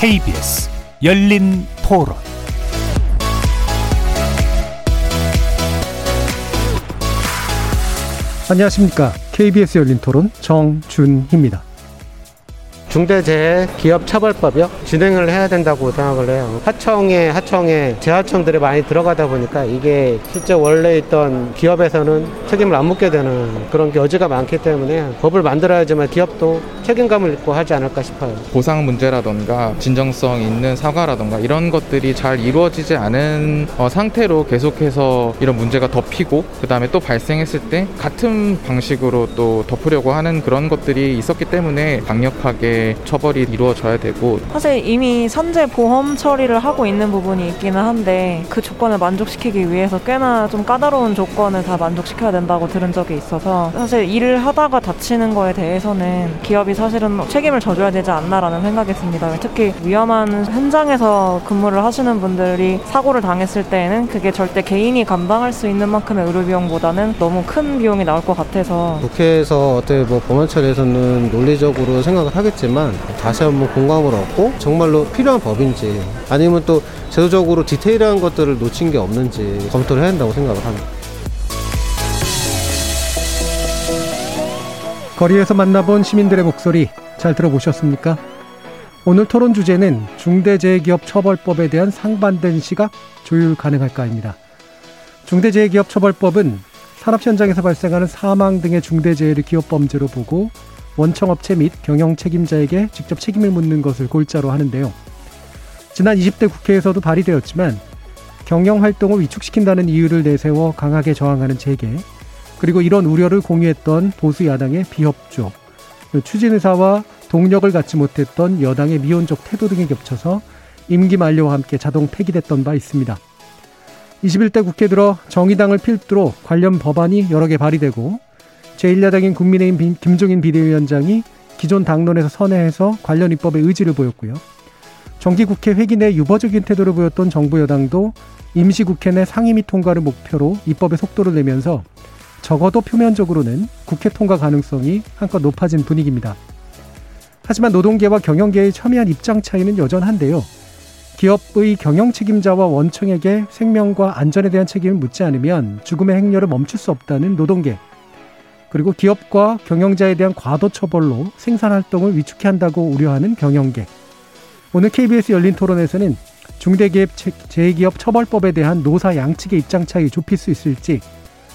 KBS 열린 토론 안녕하십니까. KBS 열린 토론 정준희입니다. 중대재해기업처벌법이요 진행을 해야 된다고 생각을 해요. 하청에 하청에 재하청들이 많이 들어가다 보니까 이게 실제 원래 있던 기업에서는 책임을 안 묻게 되는 그런 여지가 많기 때문에 법을 만들어야지만 기업도 책임감을 입고 하지 않을까 싶어요. 보상 문제라던가 진정성 있는 사과라던가 이런 것들이 잘 이루어지지 않은 어, 상태로 계속해서 이런 문제가 덮이고 그 다음에 또 발생했을 때 같은 방식으로 또 덮으려고 하는 그런 것들이 있었기 때문에 강력하게 처벌이 이루어져야 되고 사실 이미 선제 보험 처리를 하고 있는 부분이 있기는 한데 그 조건을 만족시키기 위해서 꽤나 좀 까다로운 조건을 다 만족시켜야 된다고 들은 적이 있어서 사실 일을 하다가 다치는 거에 대해서는 기업이 사실은 책임을 져줘야 되지 않나라는 생각이 듭니다. 특히 위험한 현장에서 근무를 하시는 분들이 사고를 당했을 때에는 그게 절대 개인이 감당할 수 있는 만큼의 의료 비용보다는 너무 큰 비용이 나올 것 같아서 국회에서 어떻게 뭐 법안 처리에서는 논리적으로 생각을 하겠지만 다시 한번 공감을 얻고 정말로 필요한 법인지 아니면 또 제도적으로 디테일한 것들을 놓친 게 없는지 검토를 해야 한다고 생각을 합니다. 거리에서 만나본 시민들의 목소리 잘 들어보셨습니까? 오늘 토론 주제는 중대재해기업처벌법에 대한 상반된 시각 조율 가능할까입니다. 중대재해기업처벌법은 산업 현장에서 발생하는 사망 등의 중대재해를 기업범죄로 보고 원청업체 및 경영 책임자에게 직접 책임을 묻는 것을 골자로 하는데요. 지난 20대 국회에서도 발의되었지만 경영 활동을 위축시킨다는 이유를 내세워 강하게 저항하는 재계, 그리고 이런 우려를 공유했던 보수 야당의 비협조, 추진 의사와 동력을 갖지 못했던 여당의 미온적 태도 등에 겹쳐서 임기 만료와 함께 자동 폐기됐던 바 있습니다. 21대 국회 들어 정의당을 필두로 관련 법안이 여러 개 발의되고 제1야당인 국민의힘 김종인 비대위원장이 기존 당론에서 선회해서 관련 입법에 의지를 보였고요. 정기국회 회기 내 유보적인 태도를 보였던 정부 여당도 임시국회 내 상임위 통과를 목표로 입법의 속도를 내면서 적어도 표면적으로는 국회 통과 가능성이 한껏 높아진 분위기입니다. 하지만 노동계와 경영계의 첨예한 입장 차이는 여전한데요. 기업의 경영 책임자와 원청에게 생명과 안전에 대한 책임을 묻지 않으면 죽음의 행렬을 멈출 수 없다는 노동계. 그리고 기업과 경영자에 대한 과도 처벌로 생산 활동을 위축해 한다고 우려하는 경영계. 오늘 KBS 열린 토론에서는 중대기업 재기업 처벌법에 대한 노사 양측의 입장 차이 좁힐 수 있을지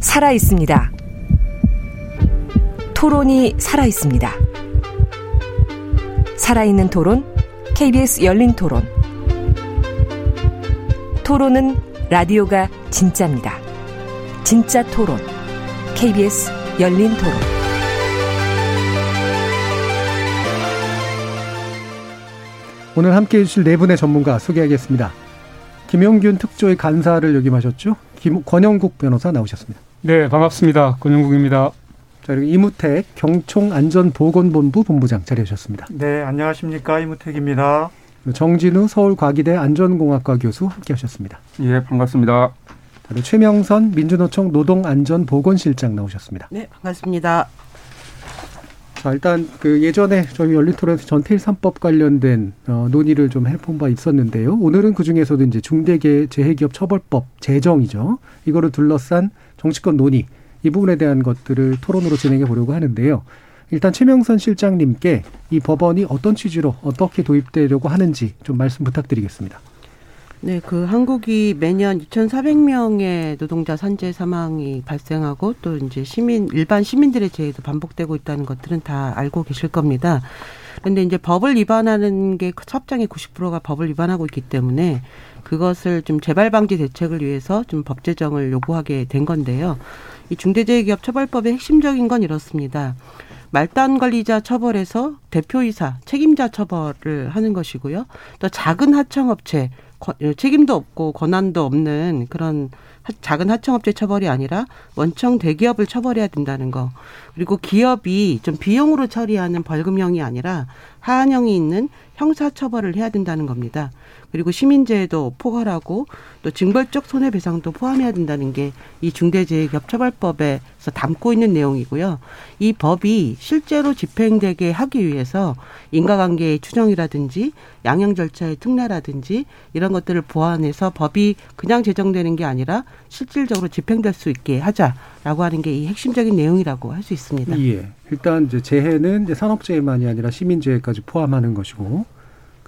살아 있습니다. 토론이 살아 있습니다. 살아있는 토론, KBS 열린 토론. 토론은 라디오가 진짜입니다. 진짜 토론. KBS 열린 토론. 오늘 함께 해주실 네 분의 전문가 소개하겠습니다. 김용균 특조의 간사를 역임하셨죠? 김, 권영국 변호사 나오셨습니다. 네, 반갑습니다. 권영국입니다. 자, 그리고 이무택 경총안전보건본부 본부장 자리하셨습니다. 네, 안녕하십니까. 이무택입니다. 정진우 서울과기대 안전공학과 교수 함께 하셨습니다. 예, 반갑습니다. 최명선 민주노총 노동안전보건실장 나오셨습니다. 네, 반갑습니다. 자, 일단 그 예전에 저희 열린 토론에서 전태일 3법 관련된 어, 논의를 좀 해본 바 있었는데요. 오늘은 그 중에서도 이제 중대재해기업 처벌법 제정이죠. 이거를 둘러싼 정치권 논의 이 부분에 대한 것들을 토론으로 진행해 보려고 하는데요. 일단 최명선 실장님께 이 법원이 어떤 취지로 어떻게 도입되려고 하는지 좀 말씀 부탁드리겠습니다. 네, 그 한국이 매년 2,400명의 노동자 산재 사망이 발생하고 또 이제 시민 일반 시민들의 재해도 반복되고 있다는 것들은 다 알고 계실 겁니다. 그런데 이제 법을 위반하는 게 첩장의 90%가 법을 위반하고 있기 때문에 그것을 좀 재발 방지 대책을 위해서 좀 법 제정을 요구하게 된 건데요. 이 중대재해기업 처벌법의 핵심적인 건 이렇습니다. 말단 관리자 처벌에서 대표이사 책임자 처벌을 하는 것이고요. 또 작은 하청업체 책임도 없고 권한도 없는 그런 작은 하청업체 처벌이 아니라 원청 대기업을 처벌해야 된다는 거. 그리고 기업이 좀 비용으로 처리하는 벌금형이 아니라 하한형이 있는 형사 처벌을 해야 된다는 겁니다. 그리고 시민재해도 포괄하고 또 징벌적 손해배상도 포함해야 된다는 게 이 중대재해기업처벌법에서 담고 있는 내용이고요. 이 법이 실제로 집행되게 하기 위해서 인과관계의 추정이라든지 양형 절차의 특례라든지 이런 것들을 보완해서 법이 그냥 제정되는 게 아니라 실질적으로 집행될 수 있게 하자라고 하는 게 이 핵심적인 내용이라고 할 수 있습니다. 예. 일단 이제 재해는 이제 산업재해만이 아니라 시민재해까지 포함하는 것이고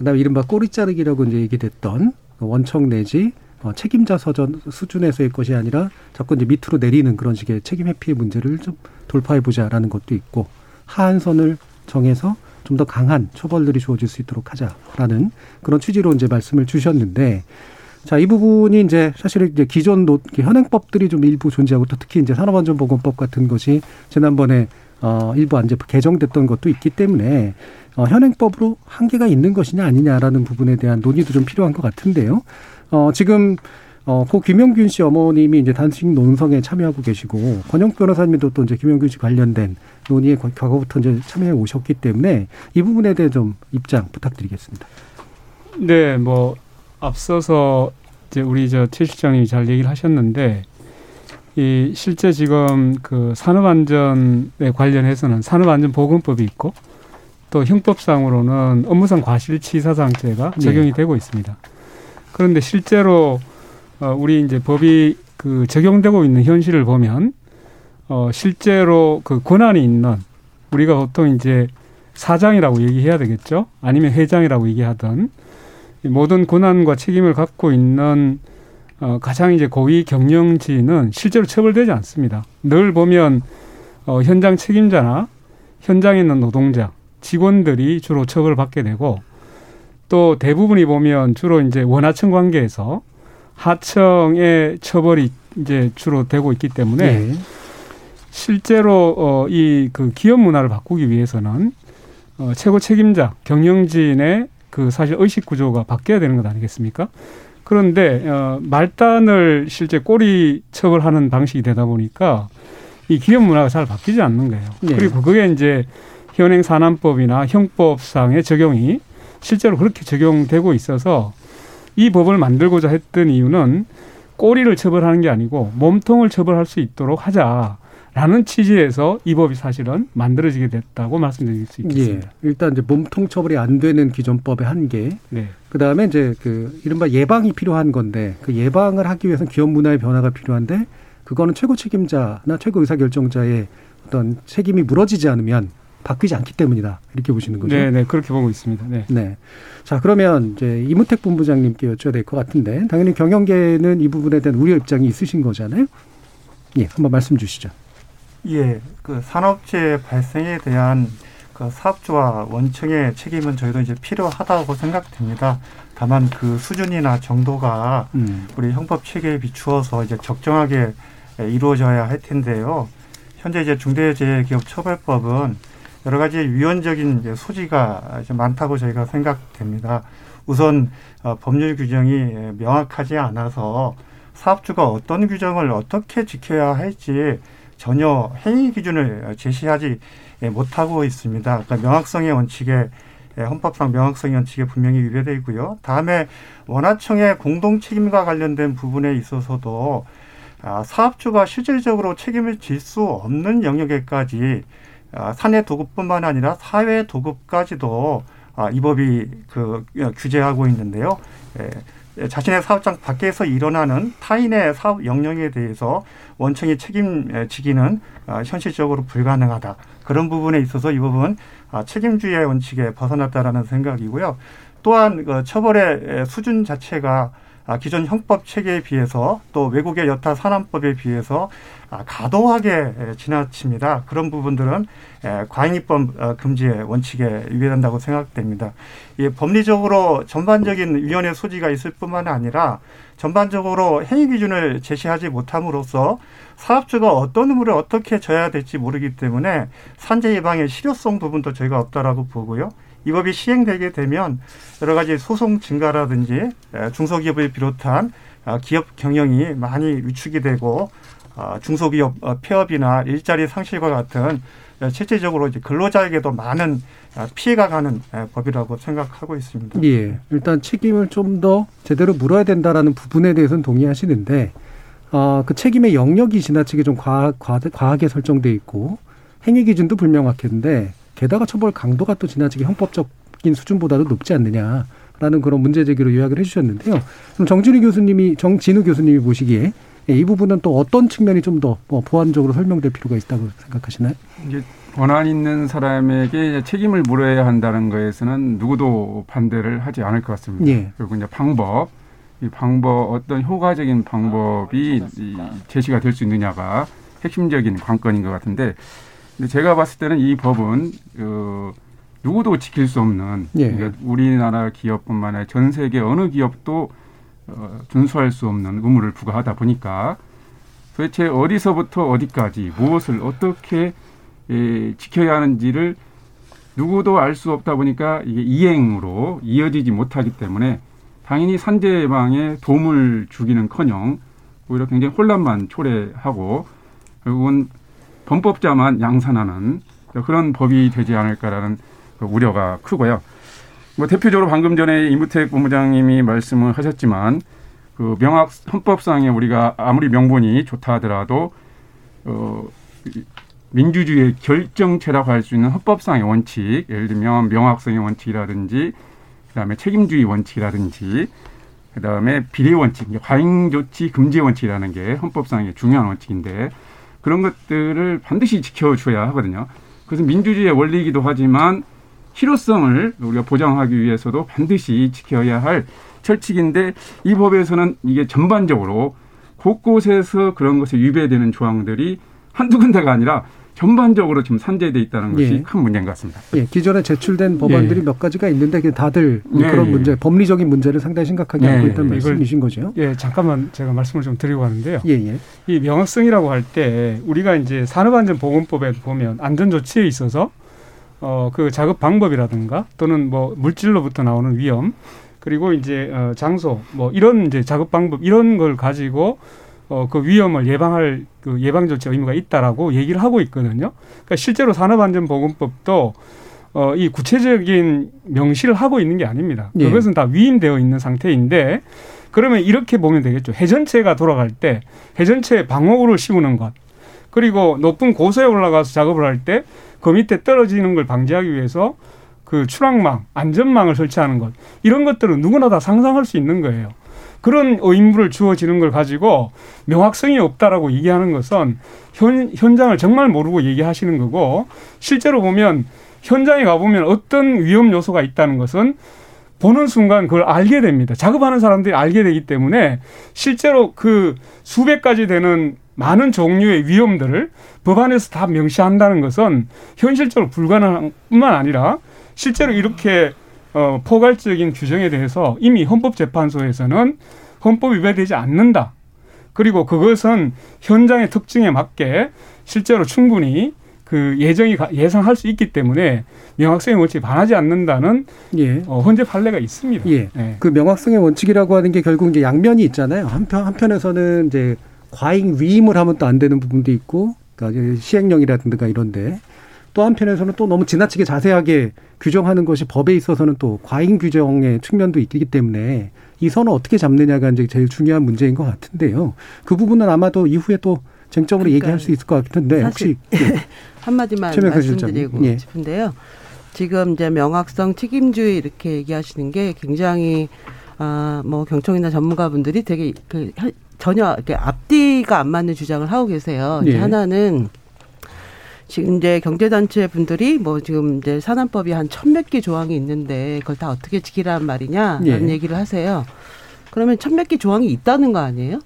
그다음에 이른바 꼬리 자르기라고 이제 얘기됐던 그 원청 내지 어, 책임자 서전 수준에서의 것이 아니라 자꾸 이제 밑으로 내리는 그런 식의 책임 회피의 문제를 좀 돌파해 보자라는 것도 있고 하한선을 정해서 좀 더 강한 처벌들이 주어질 수 있도록 하자라는 그런 취지로 이제 말씀을 주셨는데 자, 이 부분이 이제 사실 이제 기존 노, 현행법들이 좀 일부 존재하고 또 특히 이제 산업안전보건법 같은 것이 지난번에 어, 일부 안제 개정됐던 것도 있기 때문에 어, 현행법으로 한계가 있는 것이냐 아니냐라는 부분에 대한 논의도 좀 필요한 것 같은데요. 어, 지금 어, 고 김영균 씨 어머님이 이제 단식 논성에 참여하고 계시고 권영 변호사님도 또 이제 김영균 씨 관련된 논의에 과거부터 이제 참여해 오셨기 때문에 이 부분에 대해 좀 입장 부탁드리겠습니다. 네, 뭐 앞서서 이제 우리 저최 실장님이 잘 얘기를 하셨는데 이 실제 지금 그 산업안전에 관련해서는 산업안전보건법이 있고 또 형법상으로는 업무상 과실치사상죄가 네. 적용이 네. 되고 있습니다. 그런데 실제로 어 우리 이제 법이 그 적용되고 있는 현실을 보면 어 실제로 그 권한이 있는 우리가 보통 이제 사장이라고 얘기해야 되겠죠? 아니면 회장이라고 얘기하던 모든 권한과 책임을 갖고 있는 어, 가장 이제 고위 경영진은 실제로 처벌되지 않습니다. 늘 보면 어, 현장 책임자나 현장에 있는 노동자, 직원들이 주로 처벌을 받게 되고 또 대부분이 보면 주로 이제 원하청 관계에서 하청의 처벌이 이제 주로 되고 있기 때문에 네. 실제로 어, 이 그 기업 문화를 바꾸기 위해서는 어, 최고 책임자 경영진의 그 사실 의식 구조가 바뀌어야 되는 것 아니겠습니까? 그런데 어, 말단을 실제 꼬리 처벌하는 방식이 되다 보니까 이 기업 문화가 잘 바뀌지 않는 거예요. 네. 그리고 그게 이제 현행 산안법이나 형법상의 적용이 실제로 그렇게 적용되고 있어서 이 법을 만들고자 했던 이유는 꼬리를 처벌하는 게 아니고 몸통을 처벌할 수 있도록 하자. 라는 취지에서 이 법이 사실은 만들어지게 됐다고 말씀드릴 수 있겠습니다. 예. 일단 이제 몸통 처벌이 안 되는 기존법의 한계. 네. 그다음에 이제 그 이른바 예방이 필요한 건데 그 예방을 하기 위해서는 기업 문화의 변화가 필요한데 그거는 최고 책임자나 최고 의사 결정자의 어떤 책임이 무너지지 않으면 바뀌지 않기 때문이다. 이렇게 보시는 거죠. 네, 네. 그렇게 보고 있습니다. 네. 네. 자, 그러면 이제 이무택 본부장님께 여쭤야 될 것 같은데 당연히 경영계는 이 부분에 대한 우려 입장이 있으신 거잖아요. 예, 한번 말씀 주시죠. 예, 그 산업재해 발생에 대한 그 사업주와 원청의 책임은 저희도 이제 필요하다고 생각됩니다. 다만 그 수준이나 정도가 음. 우리 형법 체계에 비추어서 이제 적정하게 이루어져야 할 텐데요. 현재 이제 중대재해기업처벌법은 여러 가지 위헌적인 소지가 많다고 저희가 생각됩니다. 우선 어, 법률 규정이 명확하지 않아서 사업주가 어떤 규정을 어떻게 지켜야 할지 전혀 행위 기준을 제시하지 못하고 있습니다. 그러니까 명확성의 원칙에 헌법상 명확성의 원칙에 분명히 위배되어 있고요. 다음에 원화청의 공동 책임과 관련된 부분에 있어서도 아, 사업주가 실질적으로 책임을 질 수 없는 영역에까지 아, 사내 도급뿐만 아니라 사회 도급까지도 아, 이 법이 그 규제하고 있는데요. 자신의 사업장 밖에서 일어나는 타인의 사업 영역에 대해서 원청이 책임지기는 아, 현실적으로 불가능하다. 그런 부분에 있어서 이 부분 아, 책임주의 원칙에 벗어났다라는 생각이고요. 또한 그 처벌의 수준 자체가 아, 기존 형법 체계에 비해서 또 외국의 여타 산안법에 비해서 아, 가도하게 지나칩니다. 그런 부분들은 과잉입법 어, 금지의 원칙에 위배된다고 생각됩니다. 이 법리적으로 전반적인 위원회 소지가 있을 뿐만 아니라 전반적으로 행위 기준을 제시하지 못함으로써 사업주가 어떤 의무를 어떻게 져야 될지 모르기 때문에 산재 예방의 실효성 부분도 저희가 없다라고 보고요. 이 법이 시행되게 되면 여러 가지 소송 증가라든지 중소기업을 비롯한 아, 기업 경영이 많이 위축이 되고 아, 중소기업 어, 폐업이나 일자리 상실과 같은 실질적으로 이제 근로자에게도 많은 아, 피해가 가는 법이라고 생각하고 있습니다. 예. 일단 책임을 좀 더 제대로 물어야 된다라는 부분에 대해서는 동의하시는데, 어, 그 책임의 영역이 지나치게 좀 과하, 과하게 설정돼 있고, 행위 기준도 불명확했는데, 게다가 처벌 강도가 또 지나치게 형법적인 수준보다도 높지 않느냐 라는 그런 문제 제기로 요약을 해주셨는데요. 그럼 정진우 교수님이 정진우 교수님이 보시기에 이 부분은 또 어떤 측면이 좀더 뭐 보완적으로 설명될 필요가 있다고 생각하시나요? 이제 권한 있는 사람에게 책임을 물어야 한다는 거에서는 누구도 반대를 하지 않을 것 같습니다. 예. 그리고 이제 방법, 이 방법 어떤 효과적인 방법이 제시가 될 수 있느냐가 핵심적인 관건인 것 같은데 근데 제가 봤을 때는 이 법은 어, 누구도 지킬 수 없는 예. 그러니까 우리나라 기업뿐만 아니라 전 세계 어느 기업도 어, 준수할 수 없는 의무를 부과하다 보니까 도대체 어디서부터 어디까지 무엇을 어떻게 에, 지켜야 하는지를 누구도 알 수 없다 보니까 이게 이행으로 이어지지 못하기 때문에 당연히 산재 예방에 도움을 주기는커녕 오히려 굉장히 혼란만 초래하고 결국은 범법자만 양산하는 그런 법이 되지 않을까라는 그 우려가 크고요. 뭐 대표적으로 방금 전에 이무택 본부장님이 말씀을 하셨지만 그 명확 헌법상에 우리가 아무리 명분이 좋다 하더라도 어 민주주의의 결정체라고 할 수 있는 헌법상의 원칙, 예를 들면 명확성의 원칙이라든지 그다음에 책임주의 원칙이라든지 그다음에 비례 원칙, 과잉 조치 금지 원칙이라는 게 헌법상의 중요한 원칙인데 그런 것들을 반드시 지켜줘야 하거든요. 그것은 민주주의의 원리이기도 하지만 실효성을 우리가 보장하기 위해서도 반드시 지켜야 할 철칙인데 이 법에서는 이게 전반적으로 곳곳에서 그런 것에 위배되는 조항들이 한두 군데가 아니라 전반적으로 지금 산재돼 있다는 것이 예. 큰 문제인 것 같습니다. 예, 기존에 제출된 법안들이 예. 몇 가지가 있는데 다들 예. 그런 문제, 법리적인 문제를 상당히 심각하게 예. 안고 있다는 말씀이신 거죠? 예, 잠깐만 제가 말씀을 좀 드리고 하는데요. 예, 예. 이 명확성이라고 할 때 우리가 이제 산업안전보건법에 보면 안전조치에 있어서 어, 그 작업 방법이라든가 또는 뭐 물질로부터 나오는 위험 그리고 이제 어, 장소 뭐 이런 이제 작업 방법 이런 걸 가지고 어, 그 위험을 예방할 그 예방 조치 의무가 있다라고 얘기를 하고 있거든요. 그러니까 실제로 산업안전보건법도 어, 이 구체적인 명시를 하고 있는 게 아닙니다. 예. 그것은 다 위임되어 있는 상태인데 그러면 이렇게 보면 되겠죠. 해전체가 돌아갈 때 해전체 방어구를 씌우는 것 그리고 높은 고소에 올라가서 작업을 할 때 그 밑에 떨어지는 걸 방지하기 위해서 그 추락망, 안전망을 설치하는 것 이런 것들은 누구나 다 상상할 수 있는 거예요. 그런 의무를 주어지는 걸 가지고 명확성이 없다라고 얘기하는 것은 현, 현장을 정말 모르고 얘기하시는 거고 실제로 보면 현장에 가보면 어떤 위험 요소가 있다는 것은 보는 순간 그걸 알게 됩니다. 작업하는 사람들이 알게 되기 때문에 실제로 그 수백 가지 되는 많은 종류의 위험들을 법안에서 다 명시한다는 것은 현실적으로 불가능한 뿐만 아니라 실제로 이렇게 어, 포괄적인 규정에 대해서 이미 헌법재판소에서는 헌법 위배되지 않는다. 그리고 그것은 현장의 특징에 맞게 실제로 충분히 그 예정이 예상할 수 있기 때문에 명확성의 원칙에 반하지 않는다는 예. 어, 헌재 판례가 있습니다. 예. 예. 그 명확성의 원칙이라고 하는 게 결국 이제 양면이 있잖아요. 한편 한편에서는 이제 과잉 위임을 하면 또 안 되는 부분도 있고, 그러니까 시행령이라든가 이런데 또 한편에서는 또 너무 지나치게 자세하게 규정하는 것이 법에 있어서는 또 과잉 규정의 측면도 있기 때문에 이 선을 어떻게 잡느냐가 이제 제일 중요한 문제인 것 같은데요. 그 부분은 아마도 이후에 또 쟁점으로 그러니까 얘기할 수 있을 것 같은데 혹시 예. 한마디만 말씀드리고 예. 싶은데요. 지금 이제 명확성 책임주의 이렇게 얘기하시는 게 굉장히 아뭐 경청이나 전문가분들이 되게 그 전혀 이렇게 앞뒤가 안 맞는 주장을 하고 계세요. 예. 하나는 지금 이제 경제단체 분들이 뭐 지금 이제 산안법이 한 천몇 개 조항이 있는데 그걸 다 어떻게 지키라는 말이냐라는 예. 얘기를 하세요. 그러면 천몇 개 조항이 있다는 거 아니에요?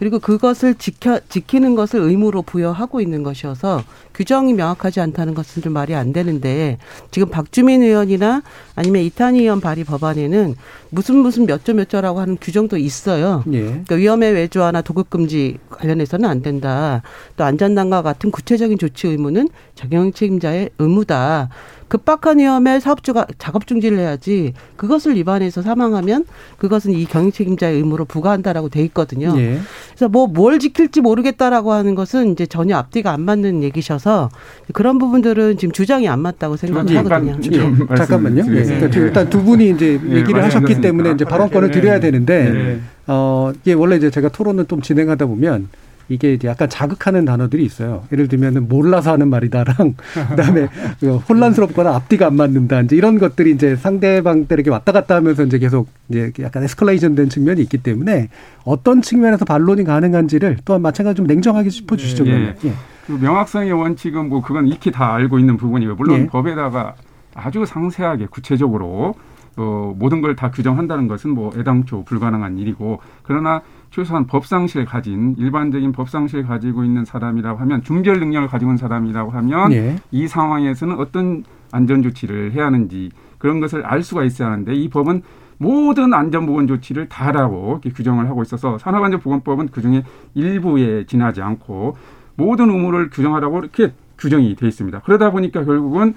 그리고 그것을 지켜 지키는 것을 의무로 부여하고 있는 것이어서 규정이 명확하지 않다는 것은 좀 말이 안 되는데 지금 박주민 의원이나 아니면 이탄희 의원 발의 법안에는 무슨 무슨 몇 조 몇 조라고 하는 규정도 있어요. 예. 그러니까 위험의 외주화나 도급 금지 관련해서는 안 된다. 또 안전단과 같은 구체적인 조치 의무는 적용 책임자의 의무다. 급박한 위험에 사업주가 작업 중지를 해야지 그것을 위반해서 사망하면 그것은 이 경영 책임자의 의무로 부과한다라고 돼 있거든요. 예. 그래서 뭐 뭘 지킬지 모르겠다라고 하는 것은 이제 전혀 앞뒤가 안 맞는 얘기셔서 그런 부분들은 지금 주장이 안 맞다고 생각을 하거든요. 예. 잠깐만요. 예. 그러니까 일단 두 분이 이제 예, 얘기를 하셨기 때문에 이제 발언권을 드려야 되는데 네. 어 이게 원래 이제 제가 토론을 좀 진행하다 보면 이게 약간 자극하는 단어들이 있어요. 예를 들면은 몰라서 하는 말이다랑 그다음에 그 혼란스럽거나 앞뒤가 안 맞는다. 이제 이런 것들이 이제 상대방들 에게 왔다 갔다 하면서 이제 계속 이제 약간 에스컬레이션 된 측면이 있기 때문에 어떤 측면에서 반론이 가능한지를 또한 마찬가지로 좀 냉정하게 짚어주시죠. 예. 예. 그 명확성의 원칙은 뭐 그건 익히 다 알고 있는 부분이고 물론 예. 법에다가 아주 상세하게 구체적으로 어, 모든 걸 다 규정한다는 것은 뭐 애당초 불가능한 일이고 그러나 최소한 법상실 가진 일반적인 법상실 가지고 있는 사람이라고 하면 중별 능력을 가지고 있는 사람이라고 하면 예. 이 상황에서는 어떤 안전 조치를 해야 하는지 그런 것을 알 수가 있어야 하는데 이 법은 모든 안전보건 조치를 다 하라고 이렇게 규정을 하고 있어서 산업안전보건법은 그중에 일부에 지나지 않고 모든 의무를 규정하라고 이렇게 규정이 돼 있습니다. 그러다 보니까 결국은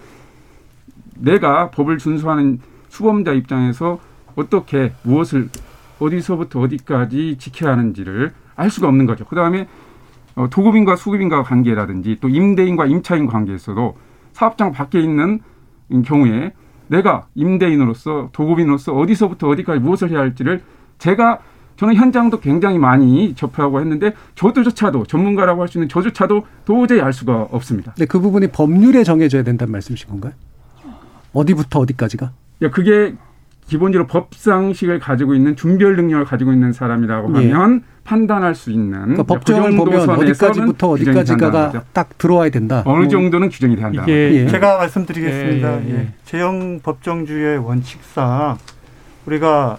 내가 법을 준수하는 수범자 입장에서 어떻게 무엇을 어디서부터 어디까지 지켜야 하는지를 알 수가 없는 거죠. 그 다음에 어, 도급인과 수급인과 관계라든지 또 임대인과 임차인 관계에서도 사업장 밖에 있는 경우에 내가 임대인으로서 도급인으로서 어디서부터 어디까지 무엇을 해야 할지를 제가 저는 현장도 굉장히 많이 접하고 했는데 저도조차도 전문가라고 할 수 있는 저조차도 도저히 알 수가 없습니다. 네, 그 부분이 법률에 정해져야 된다는 말씀이신 건가요? 어디부터 어디까지가? 야, 그게 기본적으로 법상식을 가지고 있는 중별 능력을 가지고 있는 사람이라고 예. 하면 예. 판단할 수 있는 그러니까 법정을 그 보면 어디까지부터 어디까지가 딱 들어와야 된다. 어느 정도는 규정이 된다. 이게 예. 제가 말씀드리겠습니다. 예, 예, 예. 제형 법정주의 원칙상 우리가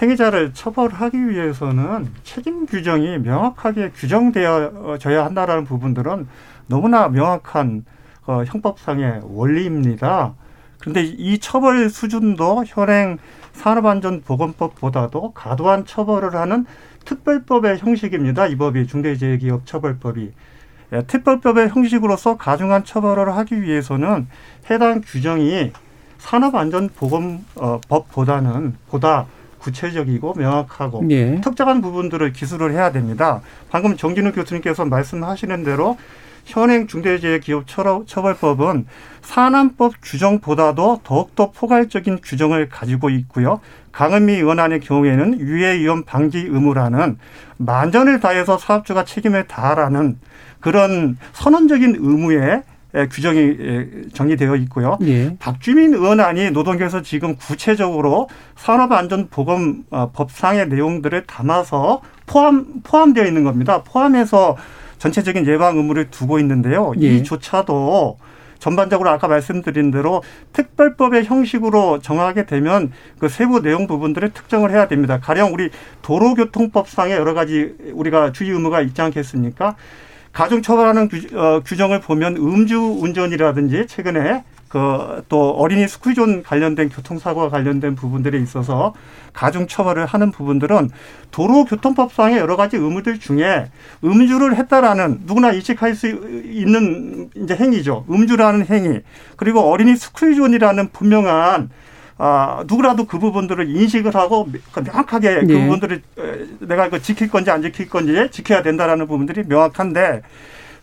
행위자를 처벌하기 위해서는 책임 규정이 명확하게 규정되어져야 한다라는 부분들은 너무나 명확한 어, 형법상의 원리입니다. 그런데 이 처벌 수준도 현행 산업안전보건법보다도 과도한 처벌을 하는 특별법의 형식입니다. 이 법이 중대재해기업처벌법이. 예, 특별법의 형식으로서 가중한 처벌을 하기 위해서는 해당 규정이 산업안전보건법보다는 보다 구체적이고 명확하고 예. 특정한 부분들을 기술을 해야 됩니다. 방금 정진우 교수님께서 말씀하시는 대로 현행 중대재해기업처벌법은 산안법 규정보다도 더욱더 포괄적인 규정을 가지고 있고요. 강은미 의원안의 경우에는 유해위험 방지 의무라는 만전을 다해서 사업주가 책임을 다하라는 그런 선언적인 의무에 규정이 정리되어 있고요. 예. 박주민 의원안이 노동계에서 지금 구체적으로 산업안전보건법상의 내용들을 담아서 포함 포함되어 있는 겁니다. 포함해서 전체적인 예방 의무를 두고 있는데요. 예. 이조차도 전반적으로 아까 말씀드린 대로 특별법의 형식으로 정하게 되면 그 세부 내용 부분들을 특정을 해야 됩니다. 가령 우리 도로교통법상에 여러 가지 우리가 주의 의무가 있지 않겠습니까? 가중 처벌하는 어, 규정을 보면 음주 운전이라든지 최근에 그 또 어린이 스쿨존 관련된 교통사고와 관련된 부분들에 있어서 가중 처벌을 하는 부분들은 도로교통법상의 여러 가지 의무들 중에 음주를 했다라는 누구나 인식할 수 있는 이제 행위죠. 음주라는 행위 그리고 어린이 스쿨존이라는 분명한 아, 누구라도 그 부분들을 인식을 하고 명확하게 그 네. 부분들을 내가 이거 지킬 건지 안 지킬 건지 지켜야 된다라는 부분들이 명확한데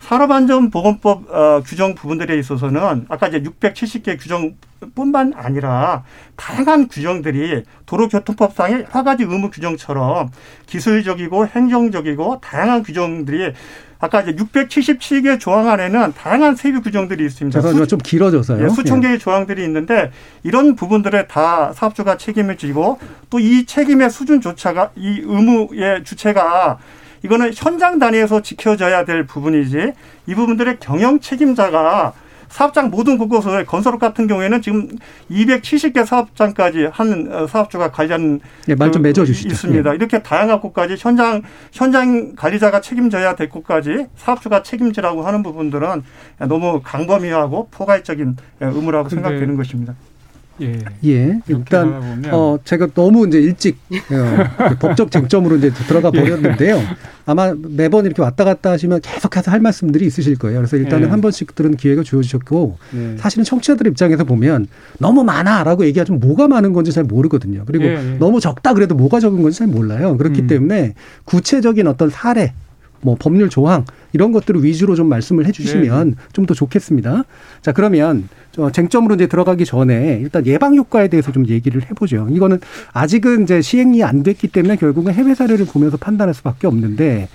산업안전보건법 어, 규정 부분들에 있어서는 아까 이제 670개 규정뿐만 아니라 다양한 규정들이 도로교통법상의 여러 가지 의무 규정처럼 기술적이고 행정적이고 다양한 규정들이 아까 이제 677개 조항 안에는 다양한 세부 규정들이 있습니다. 잠깐만 좀 길어져서요. 예, 수천 개의 예. 조항들이 있는데 이런 부분들에 다 사업주가 책임을 지고 또 이 책임의 수준조차가 이 의무의 주체가 이거는 현장 단위에서 지켜져야 될 부분이지 이 부분들의 경영 책임자가 사업장 모든 곳곳에 건설업 같은 경우에는 지금 270개 사업장까지 한 어, 사업주가 관련 네, 말좀 그, 맺어 주시죠. 있습니다. 예. 이렇게 다양한 곳까지 현장 현장 관리자가 책임져야 될 곳까지 사업주가 책임지라고 하는 부분들은 너무 강범위하고 포괄적인 의무라고 생각되는 것입니다. 예. 예. 일단 어 제가 너무 이제 일찍 어, 법적 쟁점으로 이제 들어가 예. 버렸는데요. 아마 매번 이렇게 왔다 갔다 하시면 계속해서 할 말씀들이 있으실 거예요. 그래서 일단은 예. 한 번씩 들은 기회가 주어지셨고 예. 사실은 청취자들 입장에서 보면 너무 많아라고 얘기하면 뭐가 많은 건지 잘 모르거든요. 그리고 예, 예. 너무 적다 그래도 뭐가 적은 건지 잘 몰라요. 그렇기 음. 때문에 구체적인 어떤 사례 뭐 법률 조항 이런 것들을 위주로 좀 말씀을 해주시면 네. 좀더 좋겠습니다. 자 그러면 쟁점으로 이제 들어가기 전에 일단 예방 효과에 대해서 좀 얘기를 해보죠. 이거는 아직은 이제 시행이 안 됐기 때문에 결국은 해외 사례를 보면서 판단할 수밖에 없는데